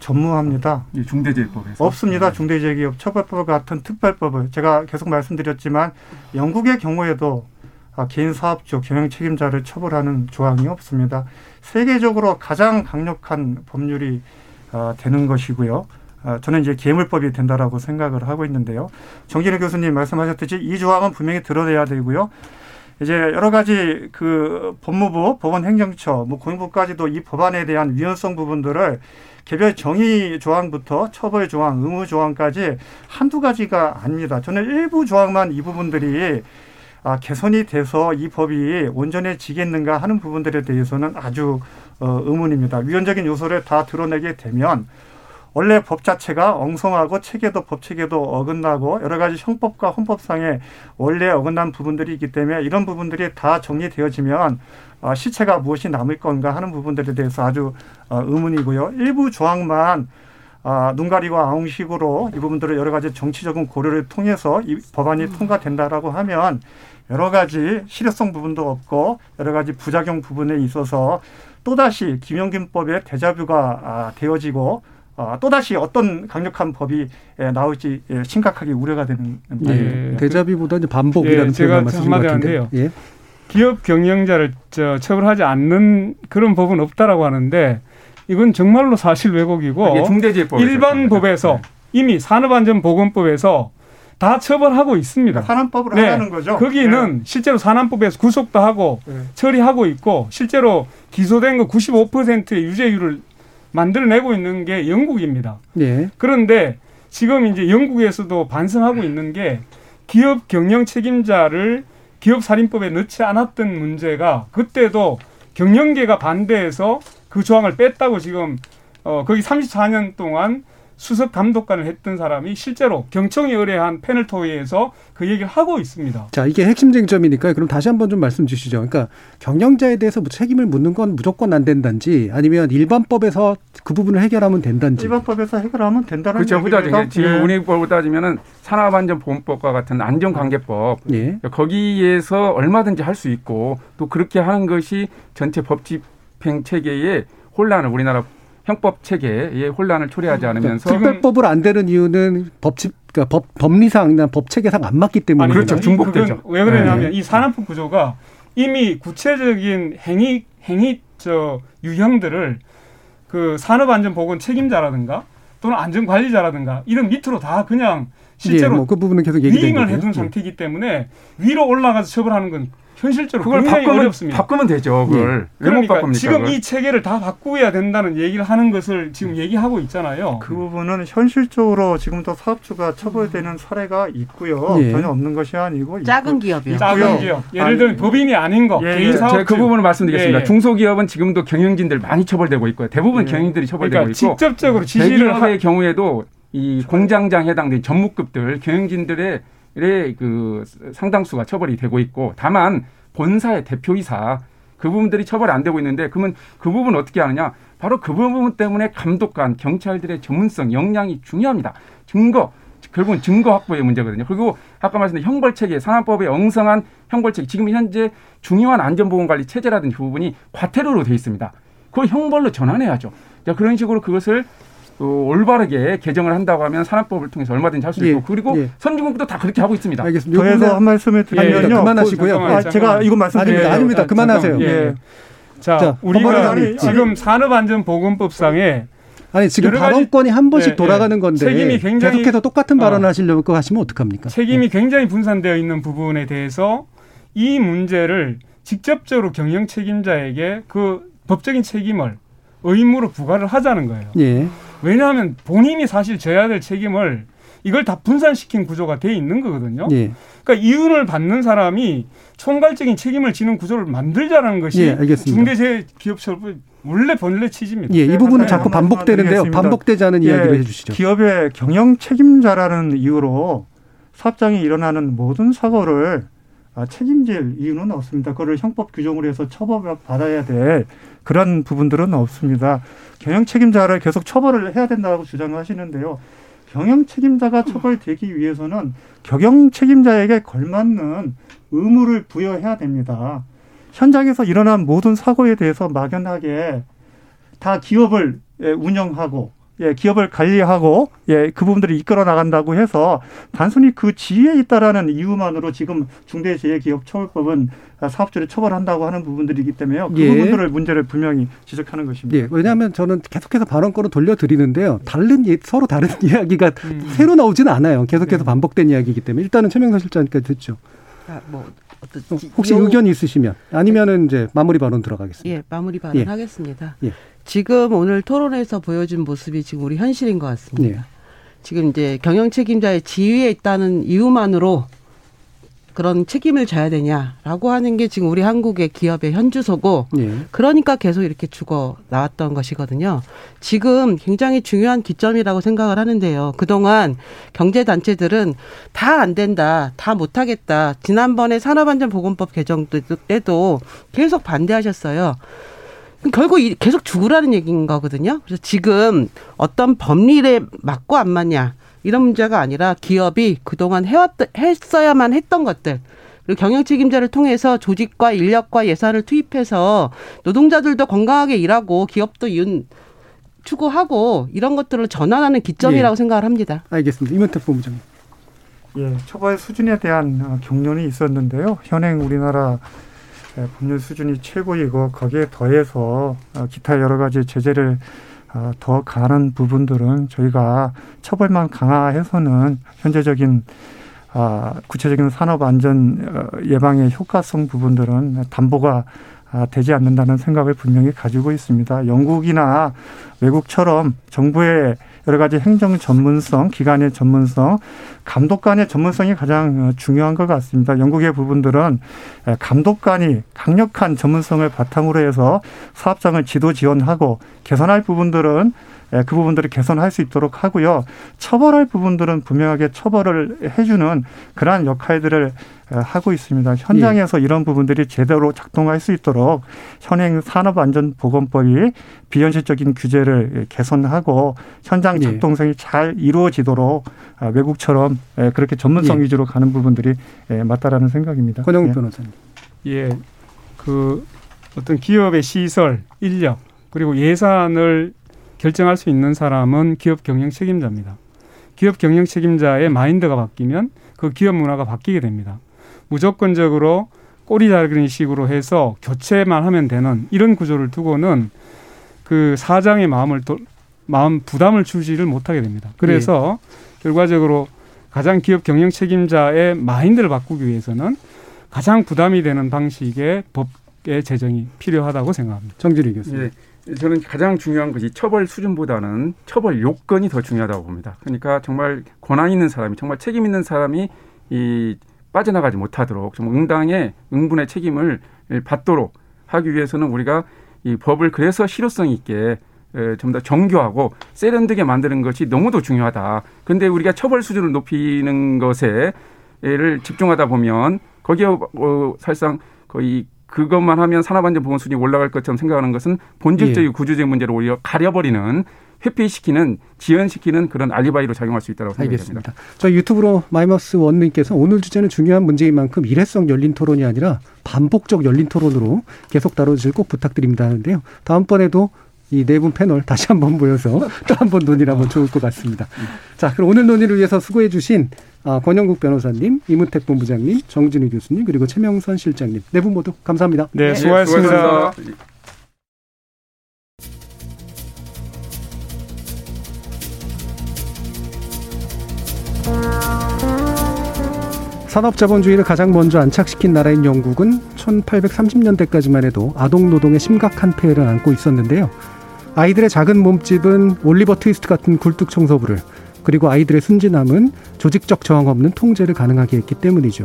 전무합니다. 중대재해법에서 없습니다. 네. 중대재해기업 처벌법 같은 특별법을 제가 계속 말씀드렸지만 영국의 경우에도 아, 개인 사업주 경영 책임자를 처벌하는 조항이 없습니다. 세계적으로 가장 강력한 법률이 아, 되는 것이고요. 아, 저는 이제 계물법이 된다라고 생각을 하고 있는데요. 정진우 교수님 말씀하셨듯이 이 조항은 분명히 드러내야 되고요. 이제 여러 가지 그 법무부, 법원 행정처, 뭐 공무부까지도 이 법안에 대한 위헌성 부분들을 개별 정의 조항부터 처벌 조항, 의무 조항까지 한두 가지가 아닙니다. 저는 일부 조항만 이 부분들이 아, 개선이 돼서 이 법이 온전해지겠는가 하는 부분들에 대해서는 아주 어, 의문입니다. 위헌적인 요소를 다 드러내게 되면 원래 법 자체가 엉성하고 체계도 법 체계도 어긋나고 여러 가지 형법과 헌법상의 원래 어긋난 부분들이 있기 때문에 이런 부분들이 다 정리되어지면 어, 시체가 무엇이 남을 건가 하는 부분들에 대해서 아주 어, 의문이고요. 일부 조항만 아, 눈 가리고 아웅식으로 이 부분들을 여러 가지 정치적인 고려를 통해서 이 법안이 음. 통과된다라고 하면 여러 가지 실효성 부분도 없고 여러 가지 부작용 부분에 있어서 또다시 김영균법의 대자뷰가 아, 되어지고 어, 또다시 어떤 강력한 법이 예, 나올지 예, 심각하게 우려가 되는 예, 대자비보다 이제 반복이라는 예, 제가 한마디 하는데요. 예. 기업 경영자를 저 처벌하지 않는 그런 법은 없다라고 하는데 이건 정말로 사실 왜곡이고 중대재해법 일반 법에서 네. 이미 산업안전보건법에서 다 처벌하고 있습니다. 산안법으로 네. 하는 거죠. 거기는 네. 실제로 산안법에서 구속도 하고 네. 처리하고 있고 실제로 기소된 거 95%의 유죄율을 만들어내고 있는 게 영국입니다. 네. 그런데 지금 이제 영국에서도 반성하고 있는 게 기업 경영 책임자를 기업 살인법에 넣지 않았던 문제가 그때도 경영계가 반대해서 그 조항을 뺐다고 지금 어 거기 34년 동안 수석 감독관을 했던 사람이 실제로 경청에 의뢰한 패널 토의에서 그 얘기를 하고 있습니다. 자, 이게 핵심 쟁점이니까 그럼 다시 한번 좀 말씀 주시죠. 그러니까 경영자에 대해서 뭐 책임을 묻는 건 무조건 안 된단지 아니면 일반법에서 그 부분을 해결하면 된단지. 일반법에서 해결하면 된다는 그렇죠. 후자죠. 지금 예. 운행법을 따지면은 산업안전보험법과 같은 안전관계법 예. 거기에서 얼마든지 할 수 있고 또 그렇게 하는 것이 전체 법집 행 체계의 혼란을 우리나라 형법 체계에 혼란을 초래하지 그러니까 않으면서 그러니까 특별법을 안 되는 이유는 법칙 그러니까 법 법리상이나 법 체계상 안 맞기 때문에 그렇죠 중복되죠. 왜 그러냐면 네. 이 산업부 구조가 이미 구체적인 행위 행위 저 유형들을 그 산업안전보건 책임자라든가 또는 안전관리자라든가 이런 밑으로 다 그냥 실제로 예, 뭐그 부분은 계속 얘기를 해둔 예. 상태이기 때문에 위로 올라가서 처벌하는 건 현실적으로 그걸 바꾸면, 어렵습니다. 바꾸면 되죠. 그걸 네. 그러니까 지금 그걸? 이 체계를 다 바꾸어야 된다는 얘기를 하는 것을 지금 얘기하고 있잖아요. 그 부분은 현실적으로 지금도 사업주가 처벌되는 사례가 있고요. 네. 전혀 없는 것이 아니고 작은 기업이요. 작은 기업. 예를 들면 법인이 아닌 거, 예, 개인 사업. 그 부분을 말씀드리겠습니다. 예, 예. 중소기업은 지금도 경영진들 많이 처벌되고 있고요. 대부분 예. 경영진들이 처벌되고 그러니까 있고 직접적으로 지시를 할 경우에도 이 공장장 해당된 전무급들 경영진들의 그 상당수가 처벌이 되고 있고 다만 본사의 대표이사 그 부분들이 처벌이 안 되고 있는데 그러면 그 부분 어떻게 하느냐? 바로 그 부분 때문에 감독관 경찰들의 전문성 역량이 중요합니다. 증거 결국은 증거 확보의 문제거든요. 그리고 아까 말씀드린 형벌체계 산업법의 엉성한 형벌체계 지금 현재 중요한 안전보건관리 체제라든지 그 부분이 과태료로 돼 있습니다. 그걸 형벌로 전환해야죠. 자 그런 식으로 그것을 어, 올바르게 개정을 한다고 하면 산업법을 통해서 얼마든지 할 수 있고 예, 그리고 예. 선진국도 다 그렇게 하고 있습니다. 알겠습니다. 더해서 한 말씀을 드리면요. 예, 그만하시고요. 아, 제가 이거 말씀드리면 아닙니다. 아닙니다. 그만하세요. 예. 자, 자, 우리가 아니, 지금 산업안전보건법상에 아니 지금 발언권이 한 번씩 예, 돌아가는 건데 책임이 굉장히 계속해서 똑같은 발언을 어, 하시려고 하시면 어떡합니까? 책임이 예. 굉장히 분산되어 있는 부분에 대해서 이 문제를 직접적으로 경영 책임자에게 그 법적인 책임을 의무로 부과를 하자는 거예요. 예. 왜냐하면 본인이 사실 져야 될 책임을 이걸 다 분산시킨 구조가 돼 있는 거거든요. 예. 그러니까 이윤을 받는 사람이 총괄적인 책임을 지는 구조를 만들자라는 것이 예, 중대재해기업처벌 원래 본래 취지입니다. 예, 이 부분은 자꾸 반복되는데요. 반복되지 않은 예, 이야기를 해주시죠. 기업의 경영 책임자라는 이유로 사업장에 일어나는 모든 사고를 아, 책임질 이유는 없습니다. 그거를 형법 규정으로 해서 처벌을 받아야 될 그런 부분들은 없습니다. 경영 책임자를 계속 처벌을 해야 된다고 주장을 하시는데요. 경영 책임자가 처벌되기 위해서는 경영 책임자에게 걸맞는 의무를 부여해야 됩니다. 현장에서 일어난 모든 사고에 대해서 막연하게 다 기업을 운영하고 예, 기업을 관리하고 예, 그 부분들이 이끌어 나간다고 해서 단순히 그 지위에 있다라는 이유만으로 지금 중대재해기업처벌법은 사업주를 처벌한다고 하는 부분들이기 때문에요. 그 예. 부분들을 문제를 분명히 지적하는 것입니다. 예, 왜냐하면 저는 계속해서 발언권을 돌려드리는데요. 다른 서로 다른 이야기가 음. 새로 나오지는 않아요. 계속해서 네. 반복된 이야기이기 때문에 일단은 최명선 실장님까지 듣죠. 아, 뭐 혹시 의견 있으시면 아니면은 이제 마무리 발언 들어가겠습니다. 예, 마무리 발언 예. 하겠습니다. 예. 지금 오늘 토론에서 보여준 모습이 지금 우리 현실인 것 같습니다. 예. 지금 이제 경영 책임자의 지위에 있다는 이유만으로 그런 책임을 져야 되냐라고 하는 게 지금 우리 한국의 기업의 현주소고 예. 그러니까 계속 이렇게 죽어 나왔던 것이거든요. 지금 굉장히 중요한 기점이라고 생각을 하는데요. 그동안 경제 단체들은 다 안 된다, 다 못 하겠다. 지난번에 산업안전보건법 개정 때도 계속 반대하셨어요. 결국 계속 죽으라는 얘기인 거거든요. 그래서 지금 어떤 법률에 맞고 안 맞냐 이런 문제가 아니라 기업이 그동안 해왔 했어야만 했던 것들 그리고 경영 책임자를 통해서 조직과 인력과 예산을 투입해서 노동자들도 건강하게 일하고 기업도 윤 추구하고 이런 것들을 전환하는 기점이라고 예. 생각을 합니다. 알겠습니다. 이문택 본부장님. 예, 처벌 수준에 대한 어, 경륜이 있었는데요. 현행 우리나라 법률 수준이 최고이고 거기에 더해서 어, 기타 여러 가지 제재를 어, 더 강한 부분들은 저희가 처벌만 강화해서는 현재적인 아, 구체적인 산업 안전 예방의 효과성 부분들은 담보가 아, 되지 않는다는 생각을 분명히 가지고 있습니다. 영국이나 외국처럼 정부의 여러 가지 행정 전문성, 기관의 전문성, 감독관의 전문성이 가장 중요한 것 같습니다. 영국의 부분들은 감독관이 강력한 전문성을 바탕으로 해서 사업장을 지도 지원하고 개선할 부분들은 그 부분들을 개선할 수 있도록 하고요. 처벌할 부분들은 분명하게 처벌을 해주는 그러한 역할들을 하고 있습니다. 현장에서 예. 이런 부분들이 제대로 작동할 수 있도록 현행 산업안전보건법이 비현실적인 규제를 개선하고 현장 예. 작동성이 예. 잘 이루어지도록 아, 외국처럼 그렇게 전문성 예. 위주로 가는 부분들이 맞다라는 생각입니다. 권영욱 예. 변호사님. 예, 그 어떤 기업의 시설, 인력 그리고 예산을 결정할 수 있는 사람은 기업 경영 책임자입니다. 기업 경영 책임자의 마인드가 바뀌면 그 기업 문화가 바뀌게 됩니다. 무조건적으로 꼬리 자르는 식으로 해서 교체만 하면 되는 이런 구조를 두고는 그 사장의 마음을 또 마음 부담을 주지를 못하게 됩니다. 그래서 예. 결과적으로 가장 기업 경영 책임자의 마인드를 바꾸기 위해서는 가장 부담이 되는 방식의 법의 제정이 필요하다고 생각합니다. 정진희 교수님. 예. 저는 가장 중요한 것이 처벌 수준보다는 처벌 요건이 더 중요하다고 봅니다. 그러니까 정말 권한 있는 사람이 정말 책임 있는 사람이 이 빠져나가지 못하도록 좀 응당의 응분의 책임을 받도록 하기 위해서는 우리가 이 법을 그래서 실효성 있게 좀 더 정교하고 세련되게 만드는 것이 너무도 중요하다. 근데 우리가 처벌 수준을 높이는 것에를 집중하다 보면 거기에 어, 사실상 거의 그것만 하면 산업안전 보건 수준이 올라갈 것처럼 생각하는 것은 본질적인 예. 구조적 문제를 오히려 가려버리는 회피시키는 지연시키는 그런 알리바이로 작용할 수 있다고 생각합니다. 저희 유튜브로 마이머스 원님께서 오늘 주제는 중요한 문제인 만큼 일회성 열린 토론이 아니라 반복적 열린 토론으로 계속 다뤄주실 꼭 부탁드립니다 하는데요. 다음번에도 이 네 분 패널 다시 한번 모여서 또 한 번 논의를 하면 좋을 것 같습니다. 자, 그럼 오늘 논의를 위해서 수고해 주신 아, 권영국 변호사님, 임우택 본부장님, 정진우 교수님, 그리고 최명선 실장님 네 분 모두 감사합니다. 네, 수고하셨습니다. 네, 수고하셨습니다. 산업자본주의를 가장 먼저 안착시킨 나라인 영국은 1830년대까지만 해도 아동 노동의 심각한 폐해를 안고 있었는데요. 아이들의 작은 몸집은 올리버 트위스트 같은 굴뚝 청소부를 그리고 아이들의 순진함은 조직적 저항 없는 통제를 가능하게 했기 때문이죠.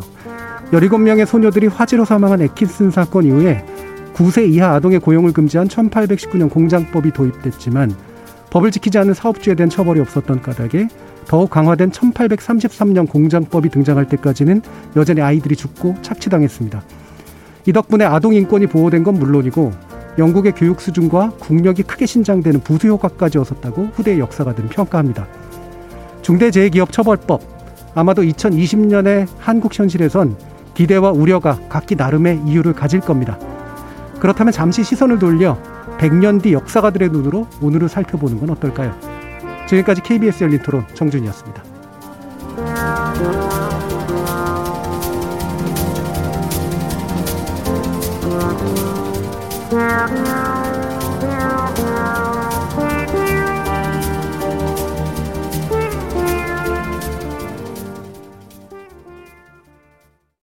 17명의 소녀들이 화재로 사망한 에키슨 사건 이후에 9세 이하 아동의 고용을 금지한 1819년 공장법이 도입됐지만 법을 지키지 않은 사업주에 대한 처벌이 없었던 까닭에 더욱 강화된 1833년 공장법이 등장할 때까지는 여전히 아이들이 죽고 착취당했습니다. 이 덕분에 아동 인권이 보호된 건 물론이고 영국의 교육 수준과 국력이 크게 신장되는 부수 효과까지 얻었다고 후대 역사가들은 평가합니다. 중대재해기업처벌법 아마도 2020년의 한국 현실에선 기대와 우려가 각기 나름의 이유를 가질 겁니다. 그렇다면 잠시 시선을 돌려 100년 뒤 역사가들의 눈으로 오늘을 살펴보는 건 어떨까요? 지금까지 KBS 열린 토론 정준이었습니다. Yeah.